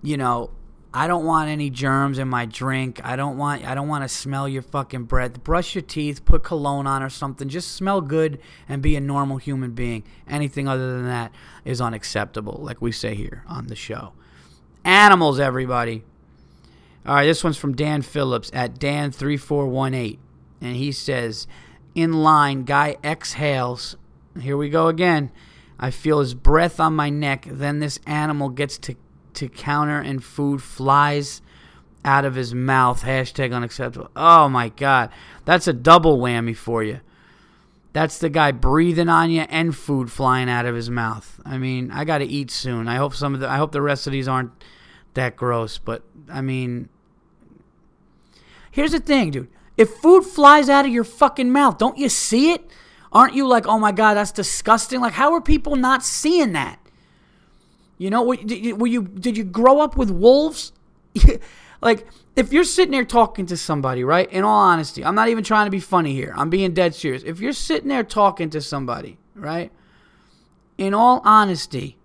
you know, I don't want any germs in my drink. I don't want I don't want to smell your fucking breath. Brush your teeth, put cologne on or something. Just smell good and be a normal human being. Anything other than that is unacceptable, like we say here on the show. Animals, everybody. All right, this one's from Dan Phillips at Dan3418. And he says, in line, guy exhales. Here we go again. I feel his breath on my neck. Then this animal gets to to counter and food flies out of his mouth. Hashtag unacceptable. Oh my God. That's a double whammy for you. That's the guy breathing on you and food flying out of his mouth. I mean, I got to eat soon. I hope some of the I hope the rest of these aren't that gross, but I mean Here's the thing, dude. If food flies out of your fucking mouth, don't you see it? Aren't you like, "Oh my god, that's disgusting." Like how are people not seeing that? You know, were you did you grow up with wolves? [laughs] like if you're sitting there talking to somebody, right? In all honesty, I'm not even trying to be funny here. I'm being dead serious. If you're sitting there talking to somebody, right? In all honesty,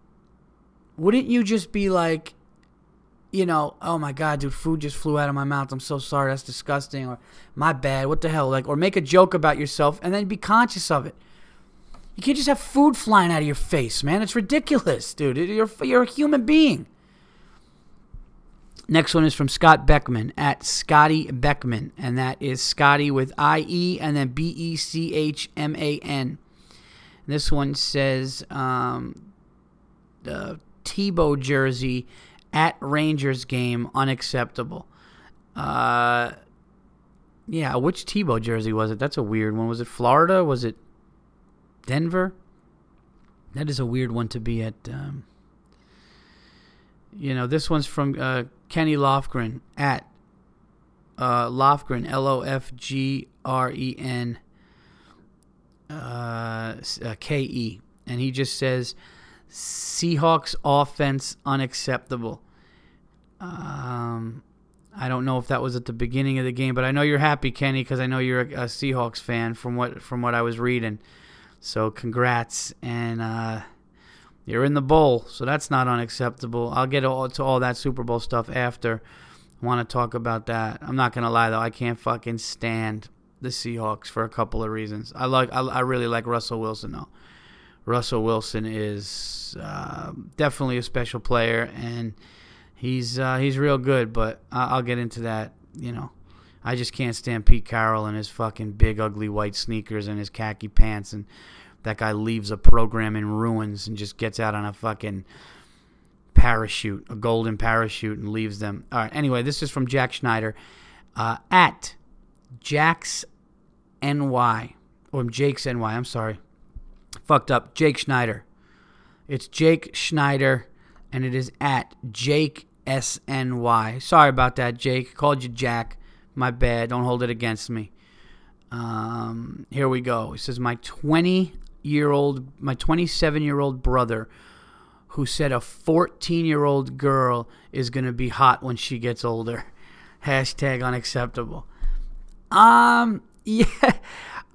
wouldn't you just be like, you know, oh my god, dude, food just flew out of my mouth. I'm so sorry. That's disgusting. Or my bad. What the hell? Like, or make a joke about yourself and then be conscious of it. You can't just have food flying out of your face, man. It's ridiculous, dude. You're, you're a human being. Next one is from Scott Beckman at Scotty Beckman, and that is Scotty with I E and then B E C H M A N. This one says um, the Tebow jersey at Rangers game unacceptable. Uh, yeah, which Tebow jersey was it? That's a weird one. Was it Florida? Was it Denver. That is a weird one to be at. Um, you know, this one's from uh, Kenny Lofgren at uh, Lofgren, L O F G R E N uh, uh, K E. And he just says, Seahawks offense unacceptable. Um, I don't know if that was at the beginning of the game, but I know you're happy, Kenny, because I know you're a, a Seahawks fan from what from what I was reading. So congrats, and uh, you're in the bowl, so that's not unacceptable. I'll get all, to all that Super Bowl stuff after. I want to talk about that. I'm not gonna lie though, I can't fucking stand the Seahawks for a couple of reasons. I like, I, I really like Russell Wilson though. Russell Wilson is uh, definitely a special player, and he's uh, he's real good. But I'll get into that. You know, I just can't stand Pete Carroll and his fucking big ugly white sneakers and his khaki pants and that guy leaves a program in ruins and just gets out on a fucking parachute, a golden parachute, and leaves them. All right. Anyway, this is from Jack Schneider uh, at Jack's NY or Jake's NY. I'm sorry, fucked up. Jake Schneider. It's Jake Schneider, and it is at Jake SNY. Sorry about that, Jake. Called you Jack. My bad. Don't hold it against me. Um, here we go. He says, My 20 year old, my 27 year old brother who said a 14 year old girl is going to be hot when she gets older. [laughs] Hashtag unacceptable. Um, [laughs] yeah,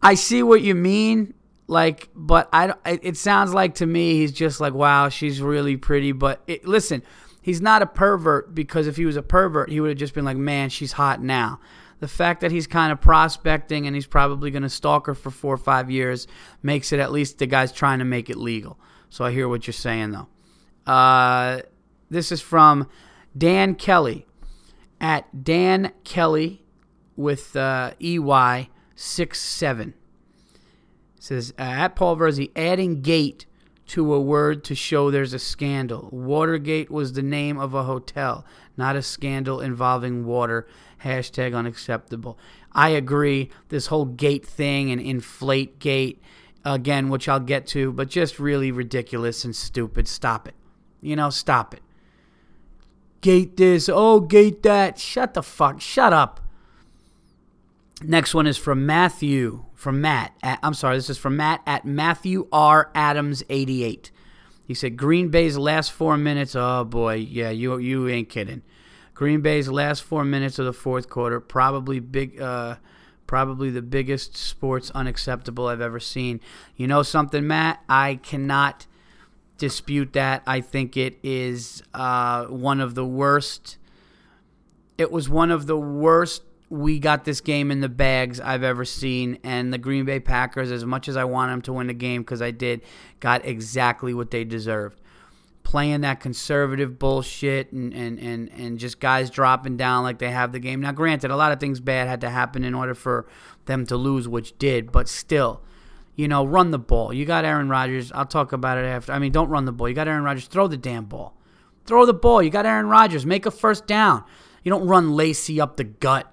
I see what you mean. Like, but I, it sounds like to me he's just like, wow, she's really pretty. But it, listen, he's not a pervert because if he was a pervert, he would have just been like, man, she's hot now. The fact that he's kind of prospecting and he's probably going to stalk her for four or five years makes it at least the guy's trying to make it legal. So I hear what you're saying, though. Uh, This is from Dan Kelly at Dan Kelly with uh, EY six seven. Says at Paul Verzi adding gate to a word to show there's a scandal. Watergate was the name of a hotel, not a scandal involving water. Hashtag unacceptable. I agree. This whole gate thing and inflate gate, again, which I'll get to, but just really ridiculous and stupid. Stop it. You know, stop it. Gate this, oh, gate that. Shut the fuck, shut up. Next one is from Matthew, from Matt. At, I'm sorry, this is from Matt at Matthew R. Adams 88. He said Green Bay's last four minutes. Oh boy, yeah, you you ain't kidding. Green Bay's last four minutes of the fourth quarter, probably big, uh, probably the biggest sports unacceptable I've ever seen. You know something, Matt? I cannot dispute that. I think it is uh, one of the worst. It was one of the worst. We got this game in the bags I've ever seen, and the Green Bay Packers, as much as I want them to win the game because I did, got exactly what they deserved. Playing that conservative bullshit and, and, and, and just guys dropping down like they have the game. Now, granted, a lot of things bad had to happen in order for them to lose, which did, but still, you know, run the ball. You got Aaron Rodgers. I'll talk about it after. I mean, don't run the ball. You got Aaron Rodgers. Throw the damn ball. Throw the ball. You got Aaron Rodgers. Make a first down. You don't run Lacy up the gut.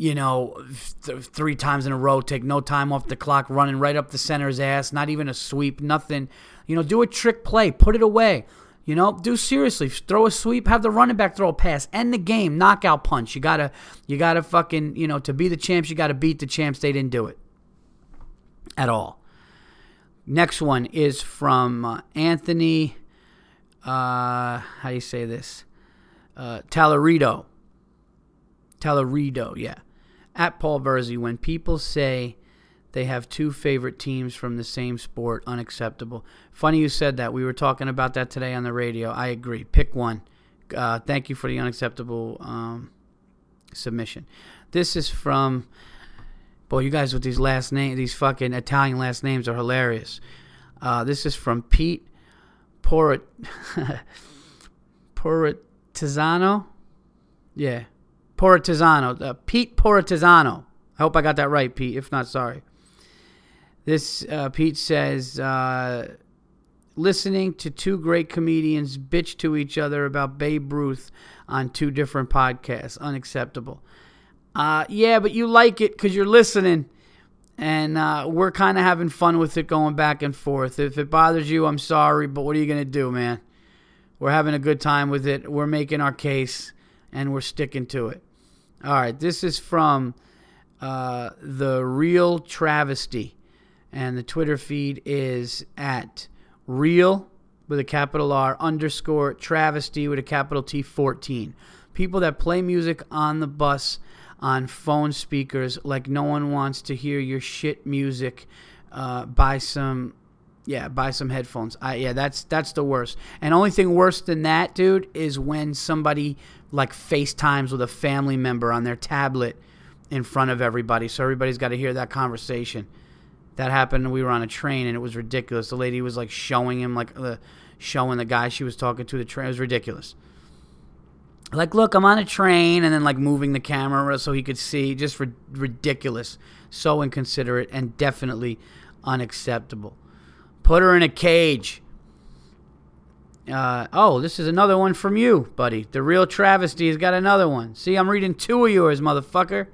You know, th- three times in a row. Take no time off the clock, running right up the center's ass. Not even a sweep. Nothing. You know, do a trick play. Put it away. You know, do seriously. Throw a sweep. Have the running back throw a pass. End the game. Knockout punch. You gotta. You gotta fucking. You know, to be the champs, you gotta beat the champs. They didn't do it at all. Next one is from uh, Anthony. Uh, how do you say this? Uh. Talarido, yeah. At Paul Verzi, when people say they have two favorite teams from the same sport, unacceptable. Funny you said that. We were talking about that today on the radio. I agree. Pick one. Uh, thank you for the unacceptable um, submission. This is from Boy, you guys with these last names, these fucking Italian last names are hilarious. Uh, this is from Pete Porit [laughs] Poritizano. Yeah, Poritizano. Uh, Pete Poritizano. I hope I got that right, Pete. If not, sorry. This uh, Pete says, uh, listening to two great comedians bitch to each other about Babe Ruth on two different podcasts, unacceptable. Uh, yeah, but you like it because you're listening. And uh, we're kind of having fun with it going back and forth. If it bothers you, I'm sorry, but what are you to do, man? We're having a good time with it. We're making our case and we're sticking to it. All right, this is from uh, The Real Travesty. And the Twitter feed is at real with a capital R underscore travesty with a capital T 14. People that play music on the bus on phone speakers like no one wants to hear your shit music. Uh, buy some, yeah, buy some headphones. I, yeah, that's that's the worst. And only thing worse than that, dude, is when somebody like FaceTimes with a family member on their tablet in front of everybody, so everybody's got to hear that conversation. That happened. We were on a train and it was ridiculous. The lady was like showing him like the showing the guy she was talking to the train. It was ridiculous like look i'm on a train and then like moving the camera so he could see just ri- ridiculous so inconsiderate and definitely unacceptable put her in a cage. Uh, oh this is another one from you buddy. The real travesty has got another one. See i'm reading two of yours motherfucker.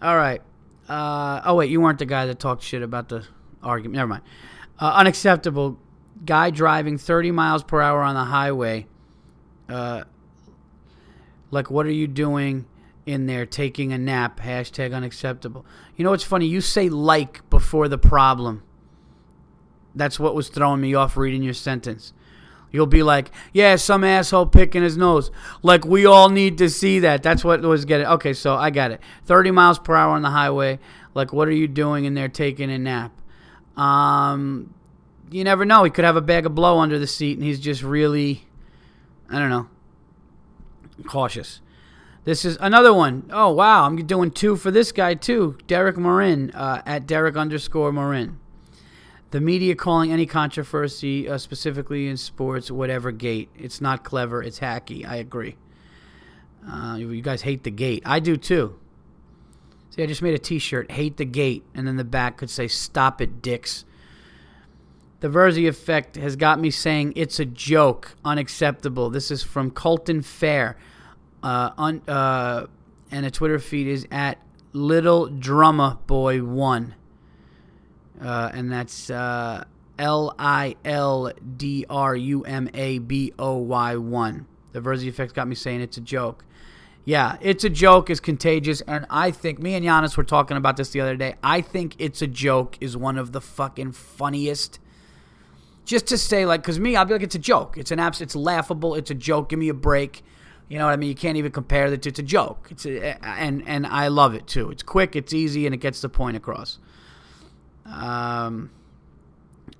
All right. Uh, oh wait you weren't the guy that talked shit about the argument. Never mind. Uh, unacceptable. Guy driving 30 miles per hour on the highway. Uh, like, what are you doing in there taking a nap? Hashtag unacceptable. You know what's funny? You say like before the problem. That's what was throwing me off reading your sentence. You'll be like, yeah, some asshole picking his nose. Like, we all need to see that. That's what was getting. Okay, so I got it. 30 miles per hour on the highway. Like, what are you doing in there taking a nap? Um, you never know. He could have a bag of blow under the seat and he's just really, I don't know, cautious. This is another one. Oh wow, I'm doing two for this guy too. Derek Morin uh, at Derek underscore Morin. The media calling any controversy, uh, specifically in sports, whatever gate. It's not clever. It's hacky. I agree. Uh, you guys hate the gate. I do too. See, I just made a T-shirt. Hate the gate, and then the back could say "Stop it, dicks." The Verzi effect has got me saying it's a joke, unacceptable. This is from Colton Fair, uh, un, uh, and a Twitter feed is at Little Drummer Boy One, uh, and that's uh, L I L D R U M A B O Y One. The Verzi effect got me saying it's a joke. Yeah, it's a joke is contagious, and I think me and Giannis were talking about this the other day. I think it's a joke is one of the fucking funniest. Just to say, like, because me, I'll be like, it's a joke. It's an abs. It's laughable. It's a joke. Give me a break. You know what I mean? You can't even compare the two. It's a joke. It's a, and and I love it too. It's quick. It's easy, and it gets the point across. Um,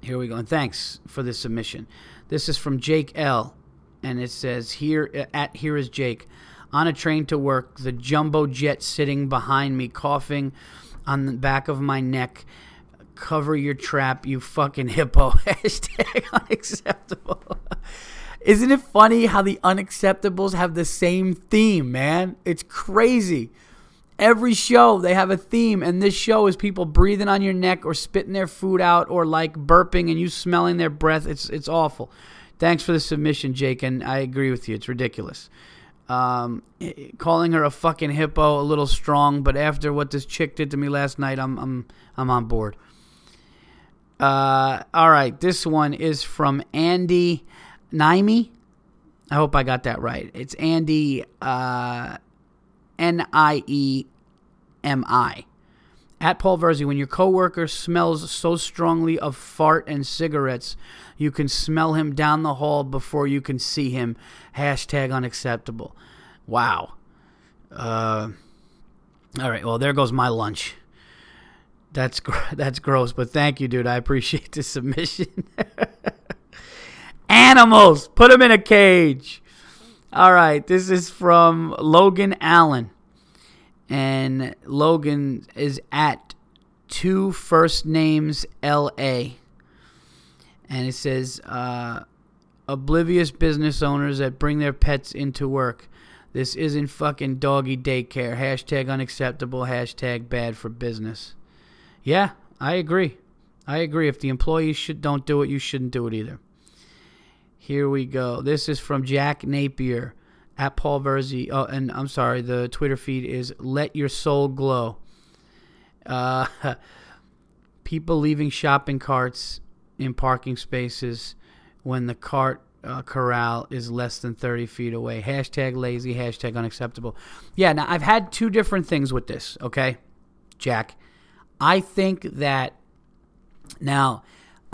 here we go. And thanks for this submission. This is from Jake L, and it says here at here is Jake on a train to work, the jumbo jet sitting behind me, coughing on the back of my neck. Cover your trap, you fucking hippo. [laughs] Hashtag unacceptable. Isn't it funny how the unacceptables have the same theme, man? It's crazy. Every show they have a theme, and this show is people breathing on your neck or spitting their food out or like burping and you smelling their breath. It's it's awful. Thanks for the submission, Jake, and I agree with you. It's ridiculous. Um, calling her a fucking hippo a little strong, but after what this chick did to me last night, I'm I'm I'm on board. Uh, all right, this one is from Andy Niemi. I hope I got that right. It's Andy uh, N I E M I. At Paul Verzi, when your coworker smells so strongly of fart and cigarettes, you can smell him down the hall before you can see him. Hashtag unacceptable. Wow. Uh, all right. Well, there goes my lunch. That's [laughs] that's gross, but thank you, dude. I appreciate the submission. [laughs] Animals, put them in a cage. All right. This is from Logan Allen and Logan is at two first names LA. And it says, uh, oblivious business owners that bring their pets into work. This isn't fucking doggy daycare. Hashtag unacceptable. Hashtag bad for business. Yeah, I agree. I agree. If the employees should don't do it, you shouldn't do it either. Here we go. This is from Jack Napier at Paul Verzi. Oh, and I'm sorry, the Twitter feed is Let Your Soul Glow. Uh, [laughs] people leaving shopping carts in parking spaces when the cart uh, corral is less than 30 feet away. Hashtag lazy, hashtag unacceptable. Yeah, now I've had two different things with this, okay, Jack. I think that now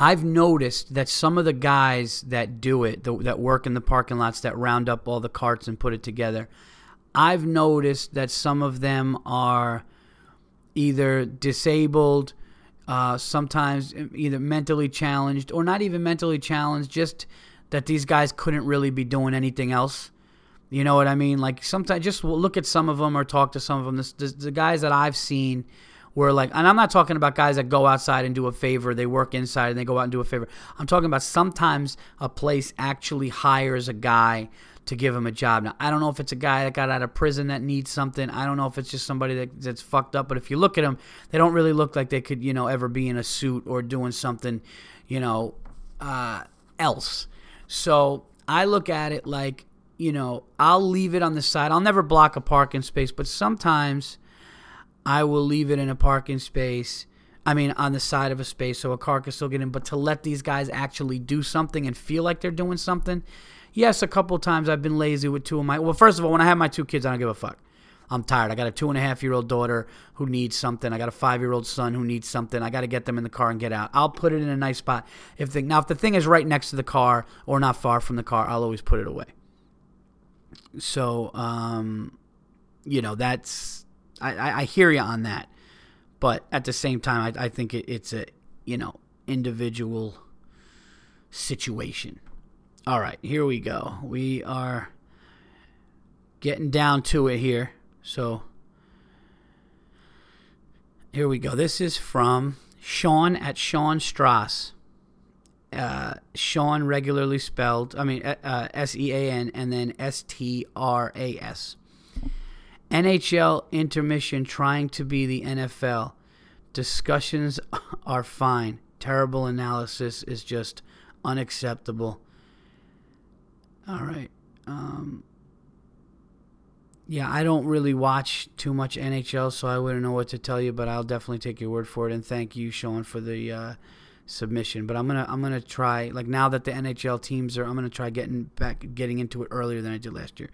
I've noticed that some of the guys that do it, the, that work in the parking lots, that round up all the carts and put it together, I've noticed that some of them are either disabled, uh, sometimes either mentally challenged, or not even mentally challenged, just that these guys couldn't really be doing anything else. You know what I mean? Like sometimes just look at some of them or talk to some of them. The guys that I've seen where like and I'm not talking about guys that go outside and do a favor, they work inside and they go out and do a favor. I'm talking about sometimes a place actually hires a guy to give him a job. Now, I don't know if it's a guy that got out of prison that needs something. I don't know if it's just somebody that, that's fucked up, but if you look at them, they don't really look like they could, you know, ever be in a suit or doing something, you know, uh, else. So I look at it like, you know, I'll leave it on the side. I'll never block a parking space, but sometimes I will leave it in a parking space. I mean, on the side of a space so a car can still get in. But to let these guys actually do something and feel like they're doing something, yes, a couple times I've been lazy with two of my. Well, first of all, when I have my two kids, I don't give a fuck. I'm tired. I got a two and a half year old daughter who needs something. I got a five year old son who needs something. I got to get them in the car and get out. I'll put it in a nice spot. If the, now if the thing is right next to the car or not far from the car, I'll always put it away. So, um, you know, that's I, I hear you on that, but at the same time, I, I think it, it's a you know individual situation. All right, here we go. We are getting down to it here. So here we go. This is from Sean at Sean Strass. Uh, Sean regularly spelled, I mean, uh, S E A N and then S T R A S. NHL intermission trying to be the NFL. Discussions are fine. Terrible analysis is just unacceptable. All right. Um, yeah, I don't really watch too much NHL, so I wouldn't know what to tell you, but I'll definitely take your word for it. And thank you, Sean, for the uh, submission. But I'm gonna I'm gonna try like now that the NHL teams are, I'm gonna try getting back getting into it earlier than I did last year.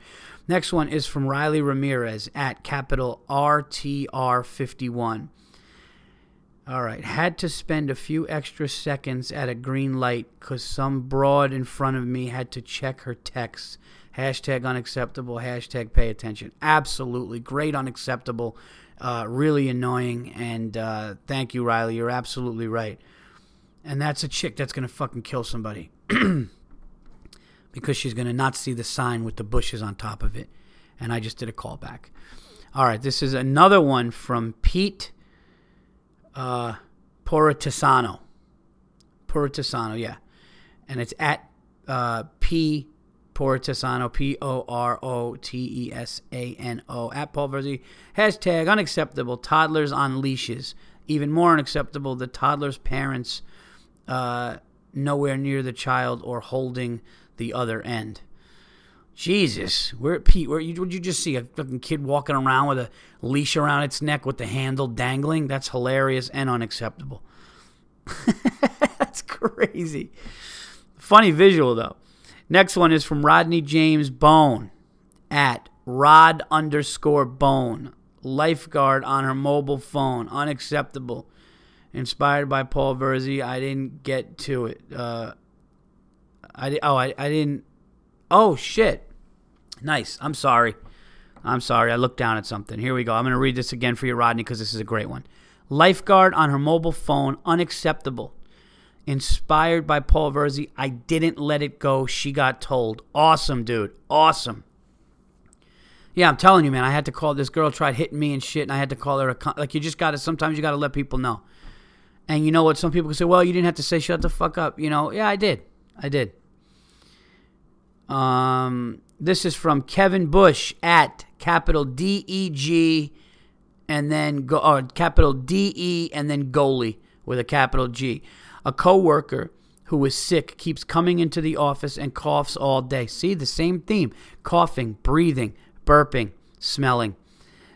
Next one is from Riley Ramirez at capital RTR51. All right, had to spend a few extra seconds at a green light because some broad in front of me had to check her text. Hashtag unacceptable. Hashtag pay attention. Absolutely great, unacceptable. Uh, really annoying. And uh, thank you, Riley. You're absolutely right. And that's a chick that's gonna fucking kill somebody [clears throat] because she's gonna not see the sign with the bushes on top of it. And I just did a callback. All right, this is another one from Pete uh, Poritisano. Poritisano, yeah. And it's at uh, P Poritisano, P O R O T E S A N O, at Paul Verzi. Hashtag unacceptable toddlers on leashes. Even more unacceptable, the toddler's parents uh, nowhere near the child or holding the other end. Jesus, where Pete? Where you would you just see a fucking kid walking around with a leash around its neck with the handle dangling? That's hilarious and unacceptable. [laughs] That's crazy. Funny visual though. Next one is from Rodney James Bone at Rod underscore Bone. Lifeguard on her mobile phone. Unacceptable. Inspired by Paul Verzi. I didn't get to it. Uh, I oh I, I didn't. Oh shit. Nice. I'm sorry. I'm sorry. I looked down at something. Here we go. I'm going to read this again for you, Rodney, because this is a great one. Lifeguard on her mobile phone, unacceptable. Inspired by Paul Verzi, I didn't let it go. She got told. Awesome, dude. Awesome. Yeah, I'm telling you, man. I had to call this girl. Tried hitting me and shit, and I had to call her a con- like. You just got to. Sometimes you got to let people know. And you know what? Some people can say, "Well, you didn't have to say shut the fuck up." You know? Yeah, I did. I did. Um, this is from Kevin Bush at capital D E G and then go or capital D E and then goalie with a capital G. A coworker who is sick keeps coming into the office and coughs all day. See the same theme: coughing, breathing, burping, smelling.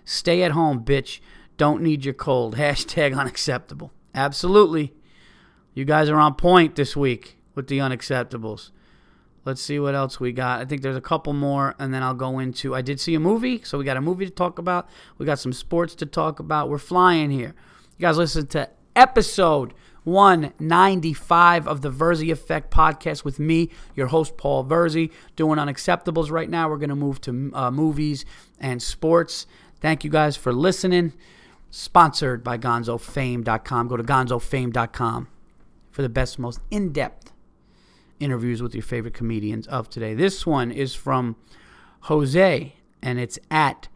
Stay at home, bitch. Don't need your cold. [laughs] Hashtag unacceptable. Absolutely. You guys are on point this week with the unacceptables. Let's see what else we got. I think there's a couple more, and then I'll go into. I did see a movie, so we got a movie to talk about. We got some sports to talk about. We're flying here. You guys listen to episode 195 of the Verzi Effect podcast with me, your host, Paul Verzi, doing unacceptables right now. We're going to move to uh, movies and sports. Thank you guys for listening. Sponsored by gonzofame.com. Go to gonzofame.com for the best, most in depth interviews with your favorite comedians of today. This one is from Jose, and it's at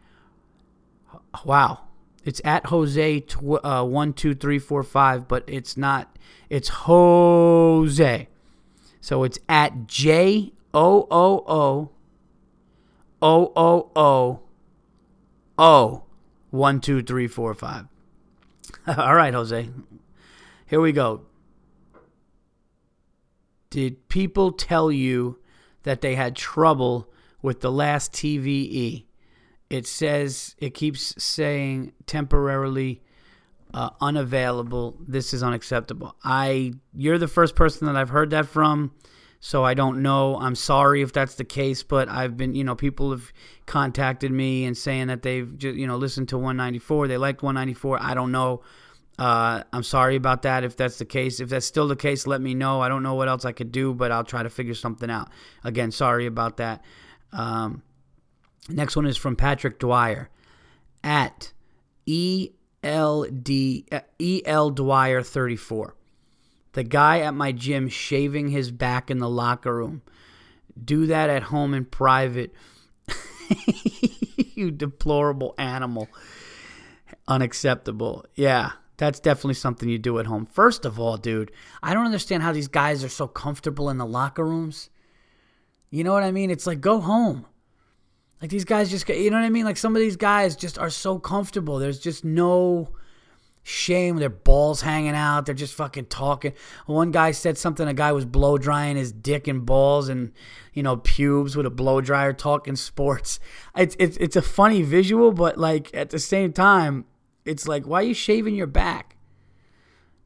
wow, it's at Jose tw- uh, one two three four five, but it's not. It's Jose, so it's at J O O O O O O O one two three four five. [laughs] All right, Jose. Here we go. Did people tell you that they had trouble with the last TVE? It says, it keeps saying temporarily uh, unavailable. This is unacceptable. I, you're the first person that I've heard that from, so I don't know. I'm sorry if that's the case, but I've been, you know, people have contacted me and saying that they've, just, you know, listened to 194. They liked 194. I don't know. Uh, I'm sorry about that if that's the case. If that's still the case, let me know. I don't know what else I could do, but I'll try to figure something out. Again, sorry about that. Um, next one is from Patrick Dwyer at ELD, uh, EL Dwyer 34. The guy at my gym shaving his back in the locker room. Do that at home in private. [laughs] you deplorable animal. Unacceptable. Yeah That's definitely something you do at home. First of all, dude, I don't understand how these guys are so comfortable in the locker rooms. You know what I mean? It's like go home. Like these guys just, you know what I mean? Like some of these guys just are so comfortable. There's just no shame. Their balls hanging out. They're just fucking talking. One guy said something. A guy was blow drying his dick and balls and you know pubes with a blow dryer, talking [laughs] sports. It's it's it's a funny visual, but like at the same time, it's like why are you shaving your back?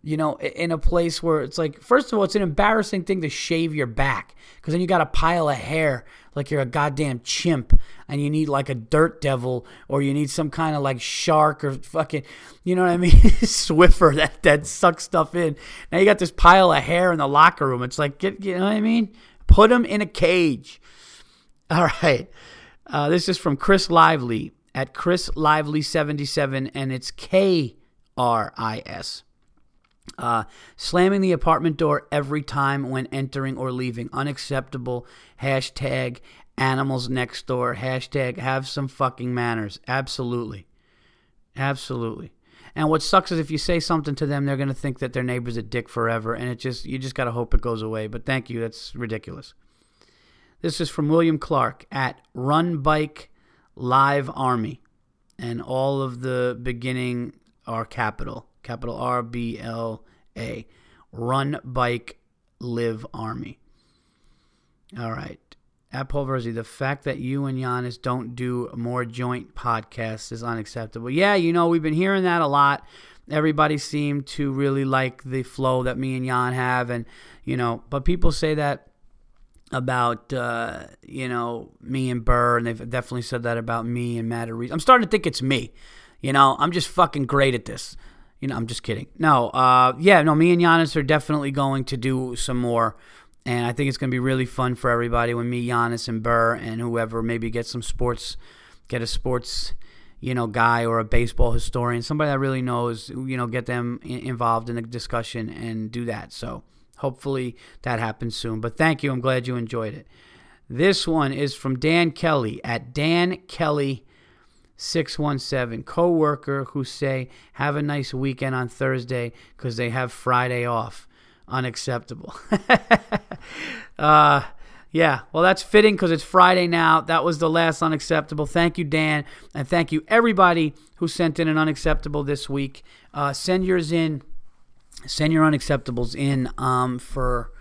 you know, in a place where it's like, first of all, it's an embarrassing thing to shave your back because then you got a pile of hair like you're a goddamn chimp and you need like a dirt devil or you need some kind of like shark or fucking, you know what I mean? [laughs] Swiffer that, that sucks stuff in. Now you got this pile of hair in the locker room. It's like, get, you know what I mean? Put them in a cage. All right. Uh, this is from Chris Lively at Chris Lively77 and it's K R I S. Uh, slamming the apartment door every time when entering or leaving. Unacceptable. Hashtag animals next door. Hashtag have some fucking manners. Absolutely. Absolutely. And what sucks is if you say something to them, they're going to think that their neighbor's a dick forever. And it just, you just got to hope it goes away. But thank you. That's ridiculous. This is from William Clark at Run Bike Live Army. And all of the beginning are capital capital R B L A. Run, bike, live army. All right. At Paul Verzi, the fact that you and Giannis don't do more joint podcasts is unacceptable. Yeah, you know, we've been hearing that a lot. Everybody seemed to really like the flow that me and Jan have. And, you know, but people say that about, uh, you know, me and Burr, and they've definitely said that about me and Matt Reese. I'm starting to think it's me. You know, I'm just fucking great at this. You know, I'm just kidding. No, uh, yeah, no, me and Giannis are definitely going to do some more. And I think it's going to be really fun for everybody when me, Giannis, and Burr, and whoever maybe get some sports, get a sports, you know, guy or a baseball historian, somebody that really knows, you know, get them involved in the discussion and do that. So hopefully that happens soon. But thank you. I'm glad you enjoyed it. This one is from Dan Kelly at Dan Kelly 617 co-worker who say have a nice weekend on Thursday cuz they have Friday off. Unacceptable. [laughs] uh yeah, well, that's fitting because it's Friday now. That was the last unacceptable. Thank you, Dan, and thank you everybody who sent in an unacceptable this week. Uh, send yours in. Send your unacceptables in um, for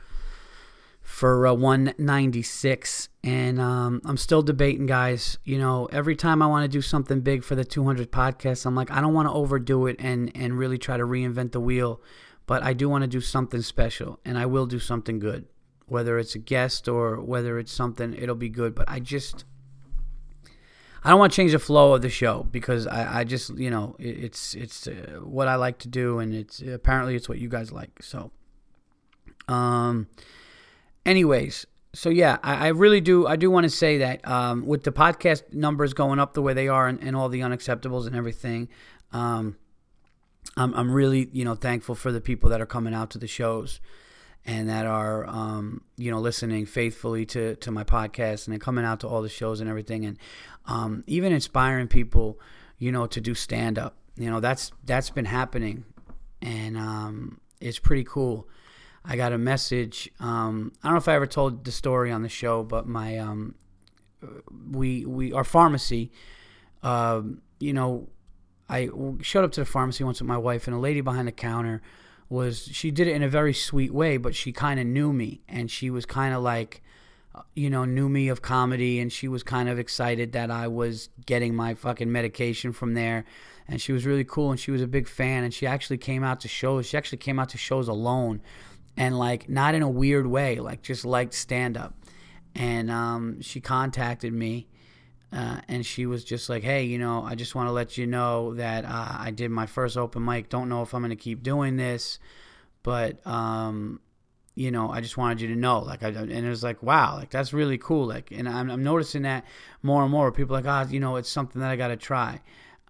for uh, 196 and um, i'm still debating guys. You know every time i want to do something big for the 200 podcast i'm like i don't want to overdo it and and really try to reinvent the wheel but i do want to do something special and i will do something good. Whether it's a guest or whether it's something it'll be good but i just i don't want to change the flow of the show because i, I just you know it, it's it's uh, what i like to do and it's apparently it's what you guys like so um anyways, so yeah, I, I, really do. I do want to say that um, with the podcast numbers going up the way they are, and, and all the unacceptables and everything, um, I'm, I'm really you know thankful for the people that are coming out to the shows and that are um, you know listening faithfully to to my podcast and then coming out to all the shows and everything, and um, even inspiring people, you know, to do stand up. You know, that's that's been happening, and um, it's pretty cool. I got a message. Um, I don't know if I ever told the story on the show, but my um, we we our pharmacy, uh, you know, I showed up to the pharmacy once with my wife, and a lady behind the counter was she did it in a very sweet way, but she kind of knew me, and she was kind of like, you know, knew me of comedy, and she was kind of excited that I was getting my fucking medication from there, and she was really cool, and she was a big fan, and she actually came out to shows. She actually came out to shows alone and like not in a weird way, like just liked stand up. And um, she contacted me. Uh, and she was just like, "Hey, you know, I just want to let you know that uh, I did my first open mic. Don't know if I'm going to keep doing this, but um, you know, I just wanted you to know." Like, I, and it was like, "Wow, like that's really cool." Like, and I'm, I'm noticing that more and more. People like, "Ah, oh, you know, it's something that I got to try."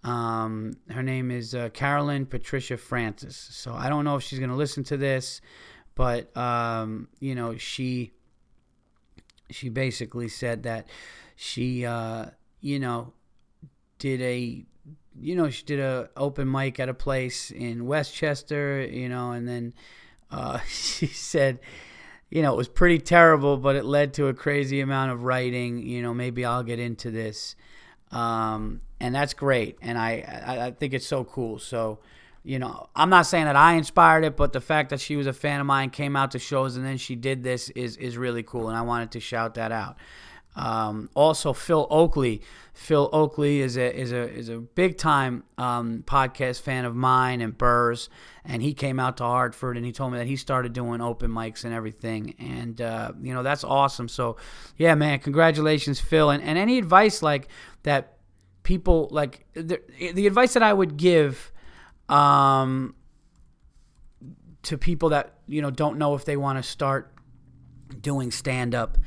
Um, her name is uh, Carolyn Patricia Francis. So I don't know if she's to listen to this. But um, you know, she she basically said that she uh, you know did a you know, she did a open mic at a place in Westchester, you know, and then uh, [laughs] she said, you know, it was pretty terrible, but it led to a crazy amount of writing. You know, maybe I'll get into this, um, and that's great. And I, I, I think it's so cool. So, you know, I'm not saying that I inspired it, but the fact that she was a fan of mine, came out to shows, and then she did this is is really cool, and I wanted to shout that out. Um, also, Phil Oakley. Phil Oakley is a is a is a big time um, podcast fan of mine and Burr's, and he came out to Hartford and he told me that he started doing open mics and everything, and uh, you know that's awesome. So, yeah, man, congratulations, Phil. And and any advice like that, people like the, the advice that I would give. Um, to people that you know don't know if they want to start doing stand up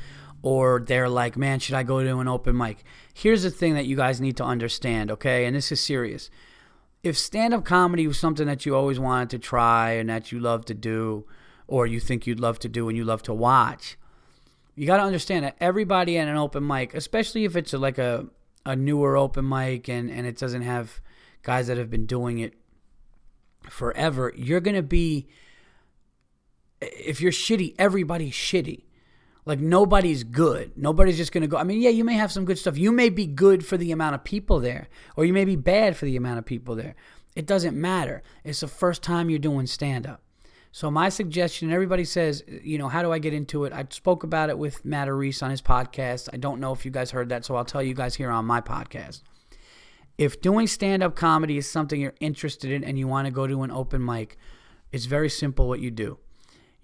or they're like, man, should I go to an open mic? Here's the thing that you guys need to understand, okay? And this is serious. If stand up comedy was something that you always wanted to try and that you love to do, or you think you'd love to do and you love to watch, you got to understand that everybody at an open mic, especially if it's like a, a newer open mic and, and it doesn't have guys that have been doing it forever, you're going to be, if you're shitty, everybody's shitty. Like nobody's good. Nobody's just going to go. I mean, yeah, you may have some good stuff. You may be good for the amount of people there, or you may be bad for the amount of people there. It doesn't matter. It's the first time you're doing stand up. So my suggestion, everybody says, you know, how do I get into it? I spoke about it with Matt Reese on his podcast. I don't know if you guys heard that, so I'll tell you guys here on my podcast. If doing stand up comedy is something you're interested in and you want to go to an open mic, it's very simple what you do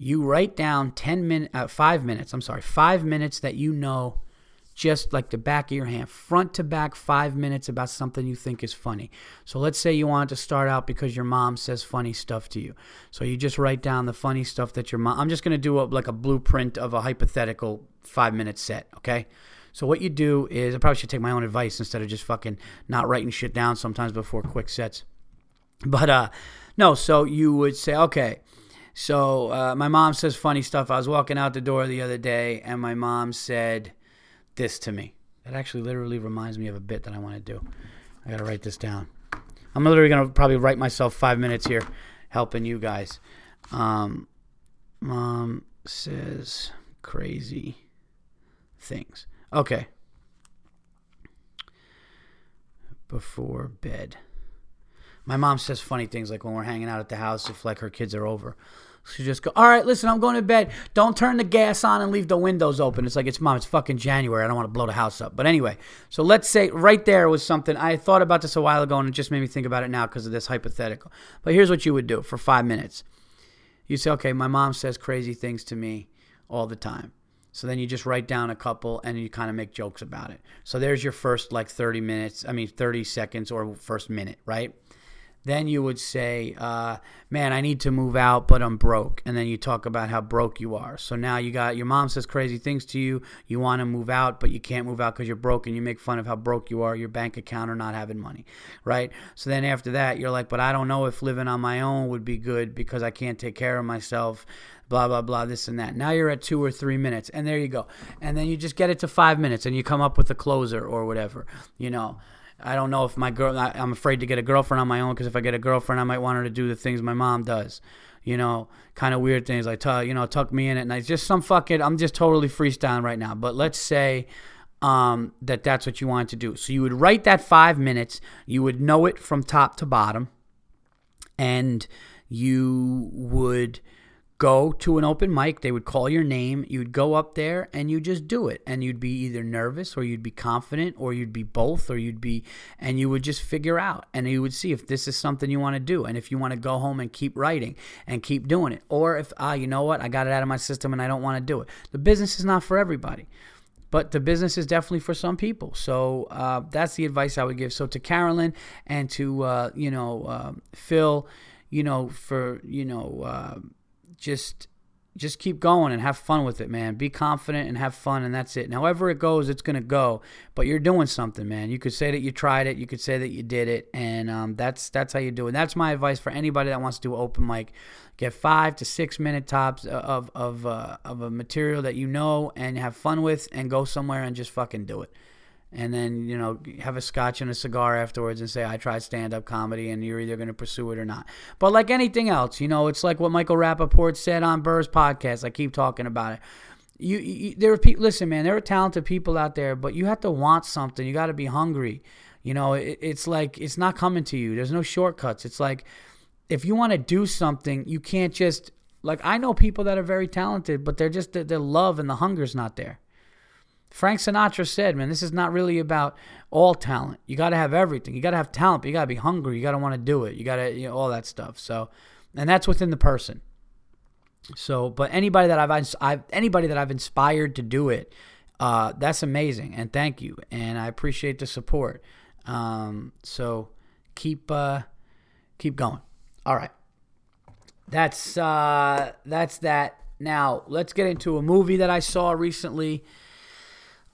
you write down 10 minutes, uh, five minutes, I'm sorry, five minutes that you know just like the back of your hand, front to back, five minutes about something you think is funny. So let's say you want to start out because your mom says funny stuff to you. So you just write down the funny stuff that your mom, I'm just going to do a, like a blueprint of a hypothetical five minute set, okay? So what you do is, I probably should take my own advice instead of just fucking not writing shit down sometimes before quick sets. But uh, no, so you would say, okay, so uh, my mom says funny stuff. I was walking out the door the other day, and my mom said this to me. It actually literally reminds me of a bit that I want to do. I got to write this down. I'm literally to probably write myself five minutes here helping you guys. Um, mom says crazy things. Okay. Before bed. My mom says funny things like when we're hanging out at the house if like her kids are over. She just go, all right, listen, I'm going to bed. Don't turn the gas on and leave the windows open. It's like it's mom. It's fucking January. I don't want to blow the house up. But anyway, so let's say right there was something I thought about this a while ago and it just made me think about it now because of this hypothetical. But here's what you would do for five minutes. You say, okay, my mom says crazy things to me all the time. So then you just write down a couple and you kind of make jokes about it. So there's your first like 30 minutes, I mean 30 seconds or first minute, right? then you would say, uh, "Man, I need to move out, but I'm broke." And then you talk about how broke you are. So now you got your mom says crazy things to you. You want to move out, but you can't move out because you're broke, and you make fun of how broke you are, your bank account, or not having money, right? So then after that, you're like, "But I don't know if living on my own would be good because I can't take care of myself." Blah blah blah, this and that. Now you're at two or three minutes, and there you go. And then you just get it to five minutes, and you come up with a closer or whatever, you know. I don't know if my girl. I, am afraid to get a girlfriend on my own because if I get a girlfriend, I might want her to do the things my mom does. You know, kind of weird things like you know tuck me in at night. Just some fucking. I'm just totally freestyling right now. But let's say um, that that's what you wanted to do. So you would write that five minutes. You would know it from top to bottom, and you would go to an open mic. They would call your name. You'd go up there and you just do it. And you'd be either nervous or you'd be confident or you'd be both or you'd be, and you would just figure out and you would see if this is something you want to do. And if you want to go home and keep writing and keep doing it. Or if, ah, you know what, I got it out of my system and I don't want to do it. The business is not for everybody. But the business is definitely for some people. So uh, that's the advice I would give. So to Carolyn and to, uh, you know, uh, Phil, you know, for, you know, uh, just just keep going and have fun with it, man. Be confident and have fun, and that's it. And however it goes, it's gonna go. But you're doing something, man. You could say that you tried it. You could say that you did it, and um, that's that's how you do it. that's my advice for anybody that wants to do open mic. Get five to six minute tops of of uh, of a material that you know and have fun with, and go somewhere and just fucking do it. And then you know have a scotch and a cigar afterwards and say I tried stand up comedy and you're either going to pursue it or not. But like anything else, you know, it's like what Michael Rapaport said on Burr's podcast. I keep talking about it. You, you there are people. Listen, man, there are talented people out there, but you have to want something. You got to be hungry. You know, it, it's like it's not coming to you. There's no shortcuts. It's like if you want to do something, you can't just like I know people that are very talented, but they're just their love and the hunger's not there. Frank Sinatra said, man, this is not really about all talent. You got to have everything. You got to have talent, but you got to be hungry. You got to want to do it. You got to, you know, all that stuff. So, and that's within the person. So, but anybody that I've, I've anybody that I've inspired to do it, uh, that's amazing. And thank you. And I appreciate the support. Um, so keep, uh, keep going. All right. That's, uh, that's that. Now let's get into a movie that I saw recently.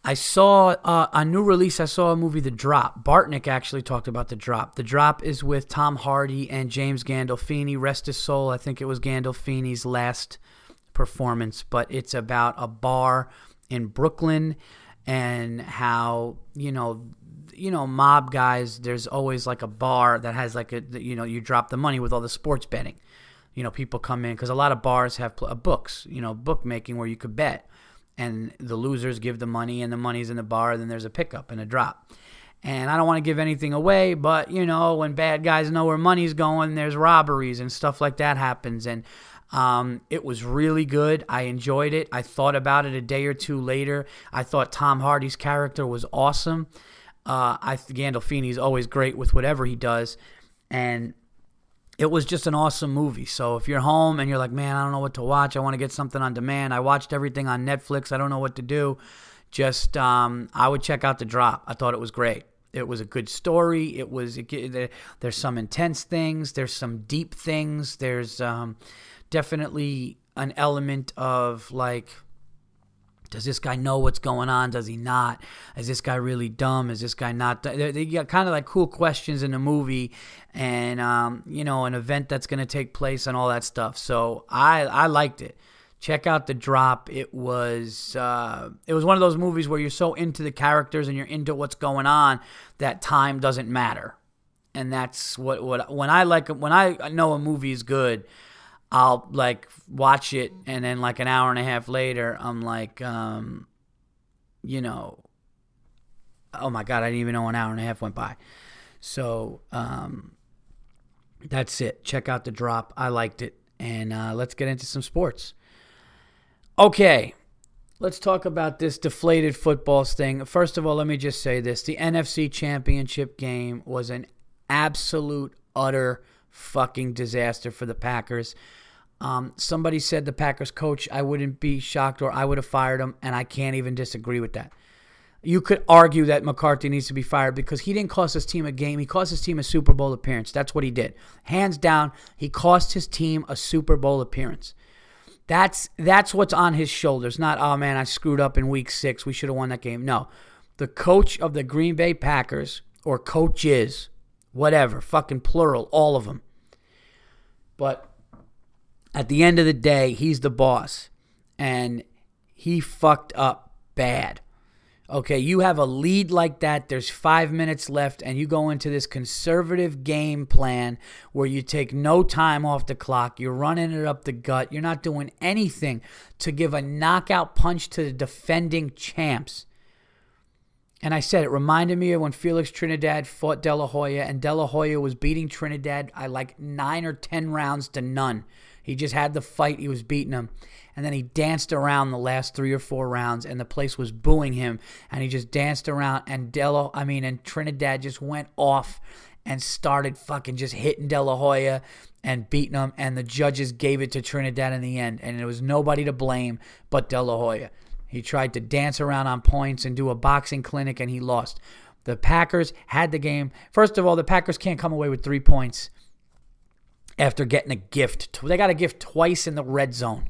I saw uh, a new release. I saw a movie, The Drop. Bartnick actually talked about The Drop. The Drop is with Tom Hardy and James Gandolfini. Rest his soul. I think it was Gandolfini's last performance, but it's about a bar in Brooklyn and how you know you know mob guys there's always like a bar that has like a you know you drop the money with all the sports betting you know people come in because a lot of bars have books you know bookmaking where you could bet and the losers give the money and the money's in the bar then there's a pickup and a drop and i don't want to give anything away but you know when bad guys know where money's going there's robberies and stuff like that happens and um, it was really good. I enjoyed it. I thought about it a day or two later. I thought Tom Hardy's character was awesome. Uh, I Gandolfini's always great with whatever he does, and it was just an awesome movie. So if you're home and you're like, man, I don't know what to watch, I want to get something on demand. I watched everything on Netflix. I don't know what to do. Just um, I would check out the drop. I thought it was great. It was a good story. It was it, there's some intense things. There's some deep things. There's um, definitely an element of like does this guy know what's going on? Does he not? Is this guy really dumb? Is this guy not? They, got kind of like cool questions in the movie, and um, you know, an event that's going to take place and all that stuff. So I I liked it. Check out the drop. It was uh, it was one of those movies where you're so into the characters and you're into what's going on that time doesn't matter, and that's what what when I like when I know a movie is good. I'll like watch it, and then like an hour and a half later, I'm like, um, you know, oh my god, I didn't even know an hour and a half went by. So um, that's it. Check out the drop. I liked it, and uh, let's get into some sports. Okay, let's talk about this deflated football thing. First of all, let me just say this: the NFC Championship game was an absolute, utter fucking disaster for the Packers. Um, somebody said the Packers coach, I wouldn't be shocked or I would have fired him, and I can't even disagree with that. You could argue that McCarthy needs to be fired because he didn't cost his team a game. He cost his team a Super Bowl appearance. That's what he did. Hands down, he cost his team a Super Bowl appearance. That's that's what's on his shoulders. Not, oh man, I screwed up in week six. We should have won that game. No. The coach of the Green Bay Packers, or coaches, whatever, fucking plural, all of them. But at the end of the day, he's the boss. And he fucked up bad. Okay, you have a lead like that. There's five minutes left, and you go into this conservative game plan where you take no time off the clock. You're running it up the gut. You're not doing anything to give a knockout punch to the defending champs. And I said it reminded me of when Felix Trinidad fought De La Hoya, and De La Hoya was beating Trinidad I like nine or ten rounds to none. He just had the fight, he was beating him. And then he danced around the last three or four rounds, and the place was booing him. And he just danced around, and Delo, I mean, and Trinidad just went off and started fucking just hitting De La Hoya and beating him. And the judges gave it to Trinidad in the end, and it was nobody to blame but De La Hoya. He tried to dance around on points and do a boxing clinic, and he lost. The Packers had the game. First of all, the Packers can't come away with three points after getting a gift. They got a gift twice in the red zone.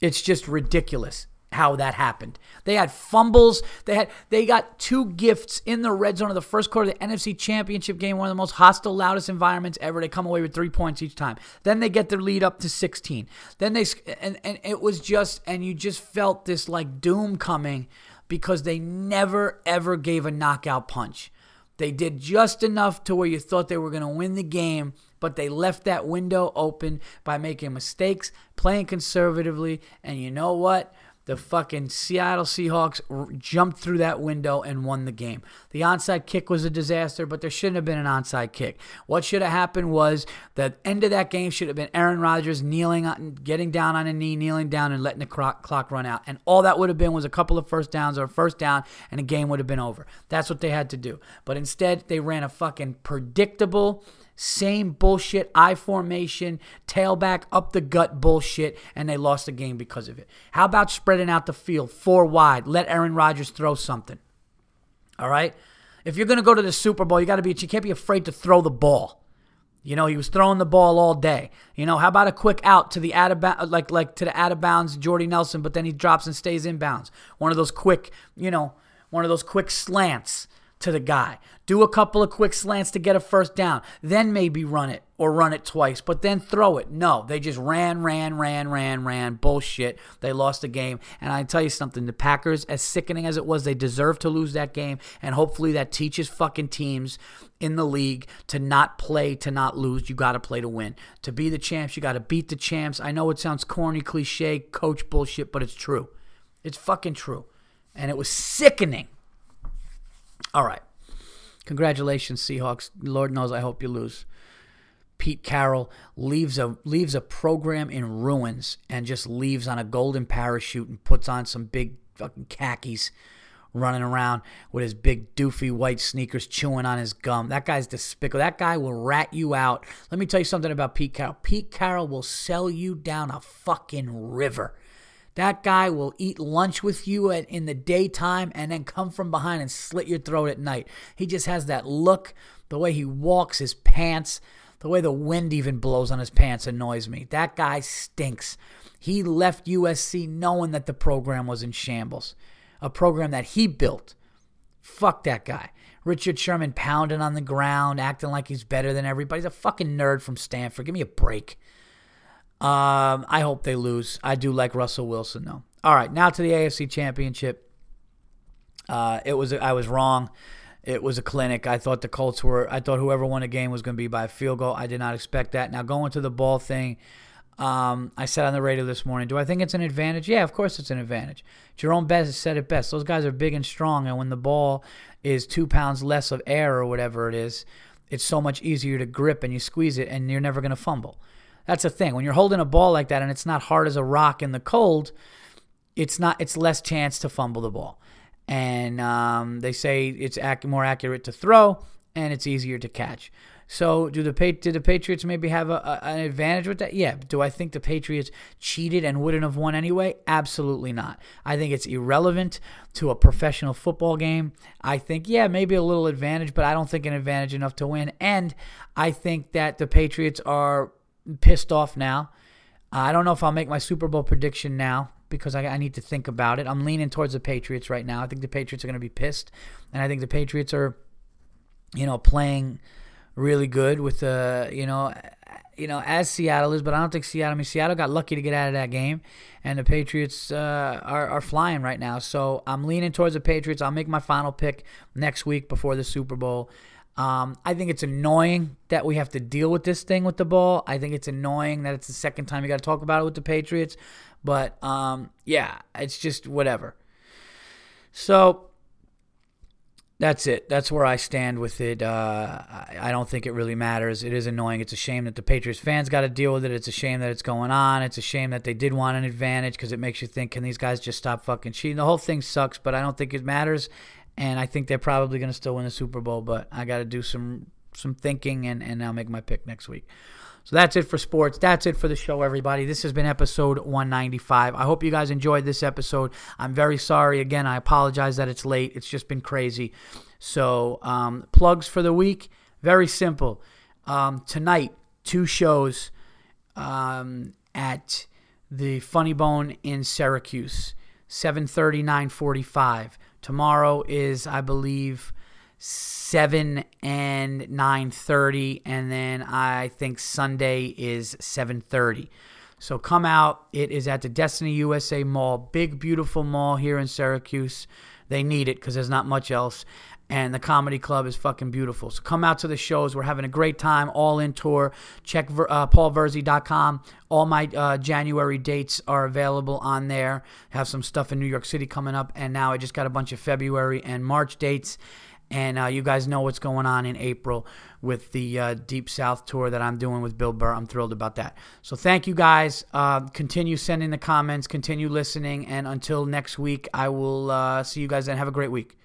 It's just ridiculous how that happened. They had fumbles. They had they got two gifts in the red zone of the first quarter of the NFC Championship game, one of the most hostile, loudest environments ever. They come away with three points each time. Then they get their lead up to 16. Then they and and it was just and you just felt this like doom coming because they never, ever gave a knockout punch. They did just enough to where you thought they were going to win the game, but they left that window open by making mistakes, playing conservatively, and you know what? The fucking Seattle Seahawks r- jumped through that window and won the game. The onside kick was a disaster, but there shouldn't have been an onside kick. What should have happened was the end of that game should have been Aaron Rodgers kneeling, on, getting down on a knee, kneeling down, and letting the clock, clock run out. And all that would have been was a couple of first downs or a first down, and the game would have been over. That's what they had to do. But instead, they ran a fucking predictable same bullshit, I formation, tailback up the gut bullshit, and they lost the game because of it. How about spreading out the field four wide? Let Aaron Rodgers throw something. All right? If you're going to go to the Super Bowl, you got to be you can't be afraid to throw the ball. You know, he was throwing the ball all day. You know, how about a quick out to the out of bounds, like like to the out of bounds Jordy Nelson, but then he drops and stays in bounds. One of those quick, you know, one of those quick slants to the guy. Do a couple of quick slants to get a first down. Then maybe run it or run it twice, but then throw it. No, they just ran, ran, ran, ran, ran. Bullshit. They lost the game. And I tell you something, the Packers, as sickening as it was, they deserve to lose that game. And hopefully that teaches fucking teams in the league to not play to not lose. You got to play to win. To be the champs, you got to beat the champs. I know it sounds corny, cliche, coach bullshit, but it's true. It's fucking true. And it was sickening. All right. Congratulations, Seahawks. Lord knows I hope you lose. Pete Carroll leaves a leaves a program in ruins and just leaves on a golden parachute and puts on some big fucking khakis running around with his big doofy white sneakers chewing on his gum. That guy's despicable. That guy will rat you out. Let me tell you something about Pete Carroll. Pete Carroll will sell you down a fucking river. That guy will eat lunch with you in the daytime and then come from behind and slit your throat at night. He just has that look, the way he walks, his pants, the way the wind even blows on his pants annoys me. That guy stinks. He left USC knowing that the program was in shambles, a program that he built. Fuck that guy. Richard Sherman pounding on the ground, acting like he's better than everybody. He's a fucking nerd from Stanford. Give me a break. Um, I hope they lose. I do like Russell Wilson though. All right, now to the AFC Championship. Uh, it was I was wrong. It was a clinic. I thought the Colts were. I thought whoever won the game was going to be by a field goal. I did not expect that. Now going to the ball thing. Um, I said on the radio this morning, do I think it's an advantage? Yeah, of course it's an advantage. Jerome Bettis said it best. Those guys are big and strong, and when the ball is two pounds less of air or whatever it is, it's so much easier to grip and you squeeze it, and you're never going to fumble. That's the thing. When you're holding a ball like that and it's not hard as a rock in the cold, it's not. It's less chance to fumble the ball. And um, they say it's ac- more accurate to throw and it's easier to catch. So, do the did the Patriots maybe have a, a, an advantage with that? Yeah. Do I think the Patriots cheated and wouldn't have won anyway? Absolutely not. I think it's irrelevant to a professional football game. I think yeah, maybe a little advantage, but I don't think an advantage enough to win. And I think that the Patriots are pissed off now. I don't know if I'll make my Super Bowl prediction now because I, I, need to think about it. I'm leaning towards the Patriots right now. I think the Patriots are going to be pissed, and I think the Patriots are, you know, playing really good with the, you know, you know, as Seattle is, but I don't think Seattle. I mean, Seattle got lucky to get out of that game, and the Patriots uh, are are flying right now. So I'm leaning towards the Patriots. I'll make my final pick next week before the Super Bowl. Um, I think it's annoying that we have to deal with this thing with the ball. I think it's annoying that it's the second time you got to talk about it with the Patriots. But um, yeah, it's just whatever. So that's it. That's where I stand with it. Uh, I don't think it really matters. It is annoying. It's a shame that the Patriots fans got to deal with it. It's a shame that it's going on. It's a shame that they did want an advantage because it makes you think, can these guys just stop fucking cheating? The whole thing sucks, but I don't think it matters and I think they're probably going to still win the Super Bowl. But I got to do some some thinking, and and I'll make my pick next week. So that's it for sports. That's it for the show, everybody. This has been episode 195. I hope you guys enjoyed this episode. I'm very sorry. Again, I apologize that it's late. It's just been crazy. So, um, plugs for the week very simple. Um, tonight, two shows um, at the Funny Bone in Syracuse, 7:30, 9:45. Tomorrow is, I believe, seven and nine thirty, and then I think Sunday is seven thirty. So come out. It is at the Destiny USA Mall, big beautiful mall here in Syracuse. They need it because there's not much else. And the comedy club is fucking beautiful. So come out to the shows. We're having a great time. All in tour. Check uh, paulverzi.com. All my uh, January dates are available on there. Have some stuff in New York City coming up. And now I just got a bunch of February and March dates. And uh, you guys know what's going on in April with the uh, Deep South tour that I'm doing with Bill Burr. I'm thrilled about that. So thank you guys. Uh, continue sending the comments, continue listening. And until next week, I will uh, see you guys then. Have a great week.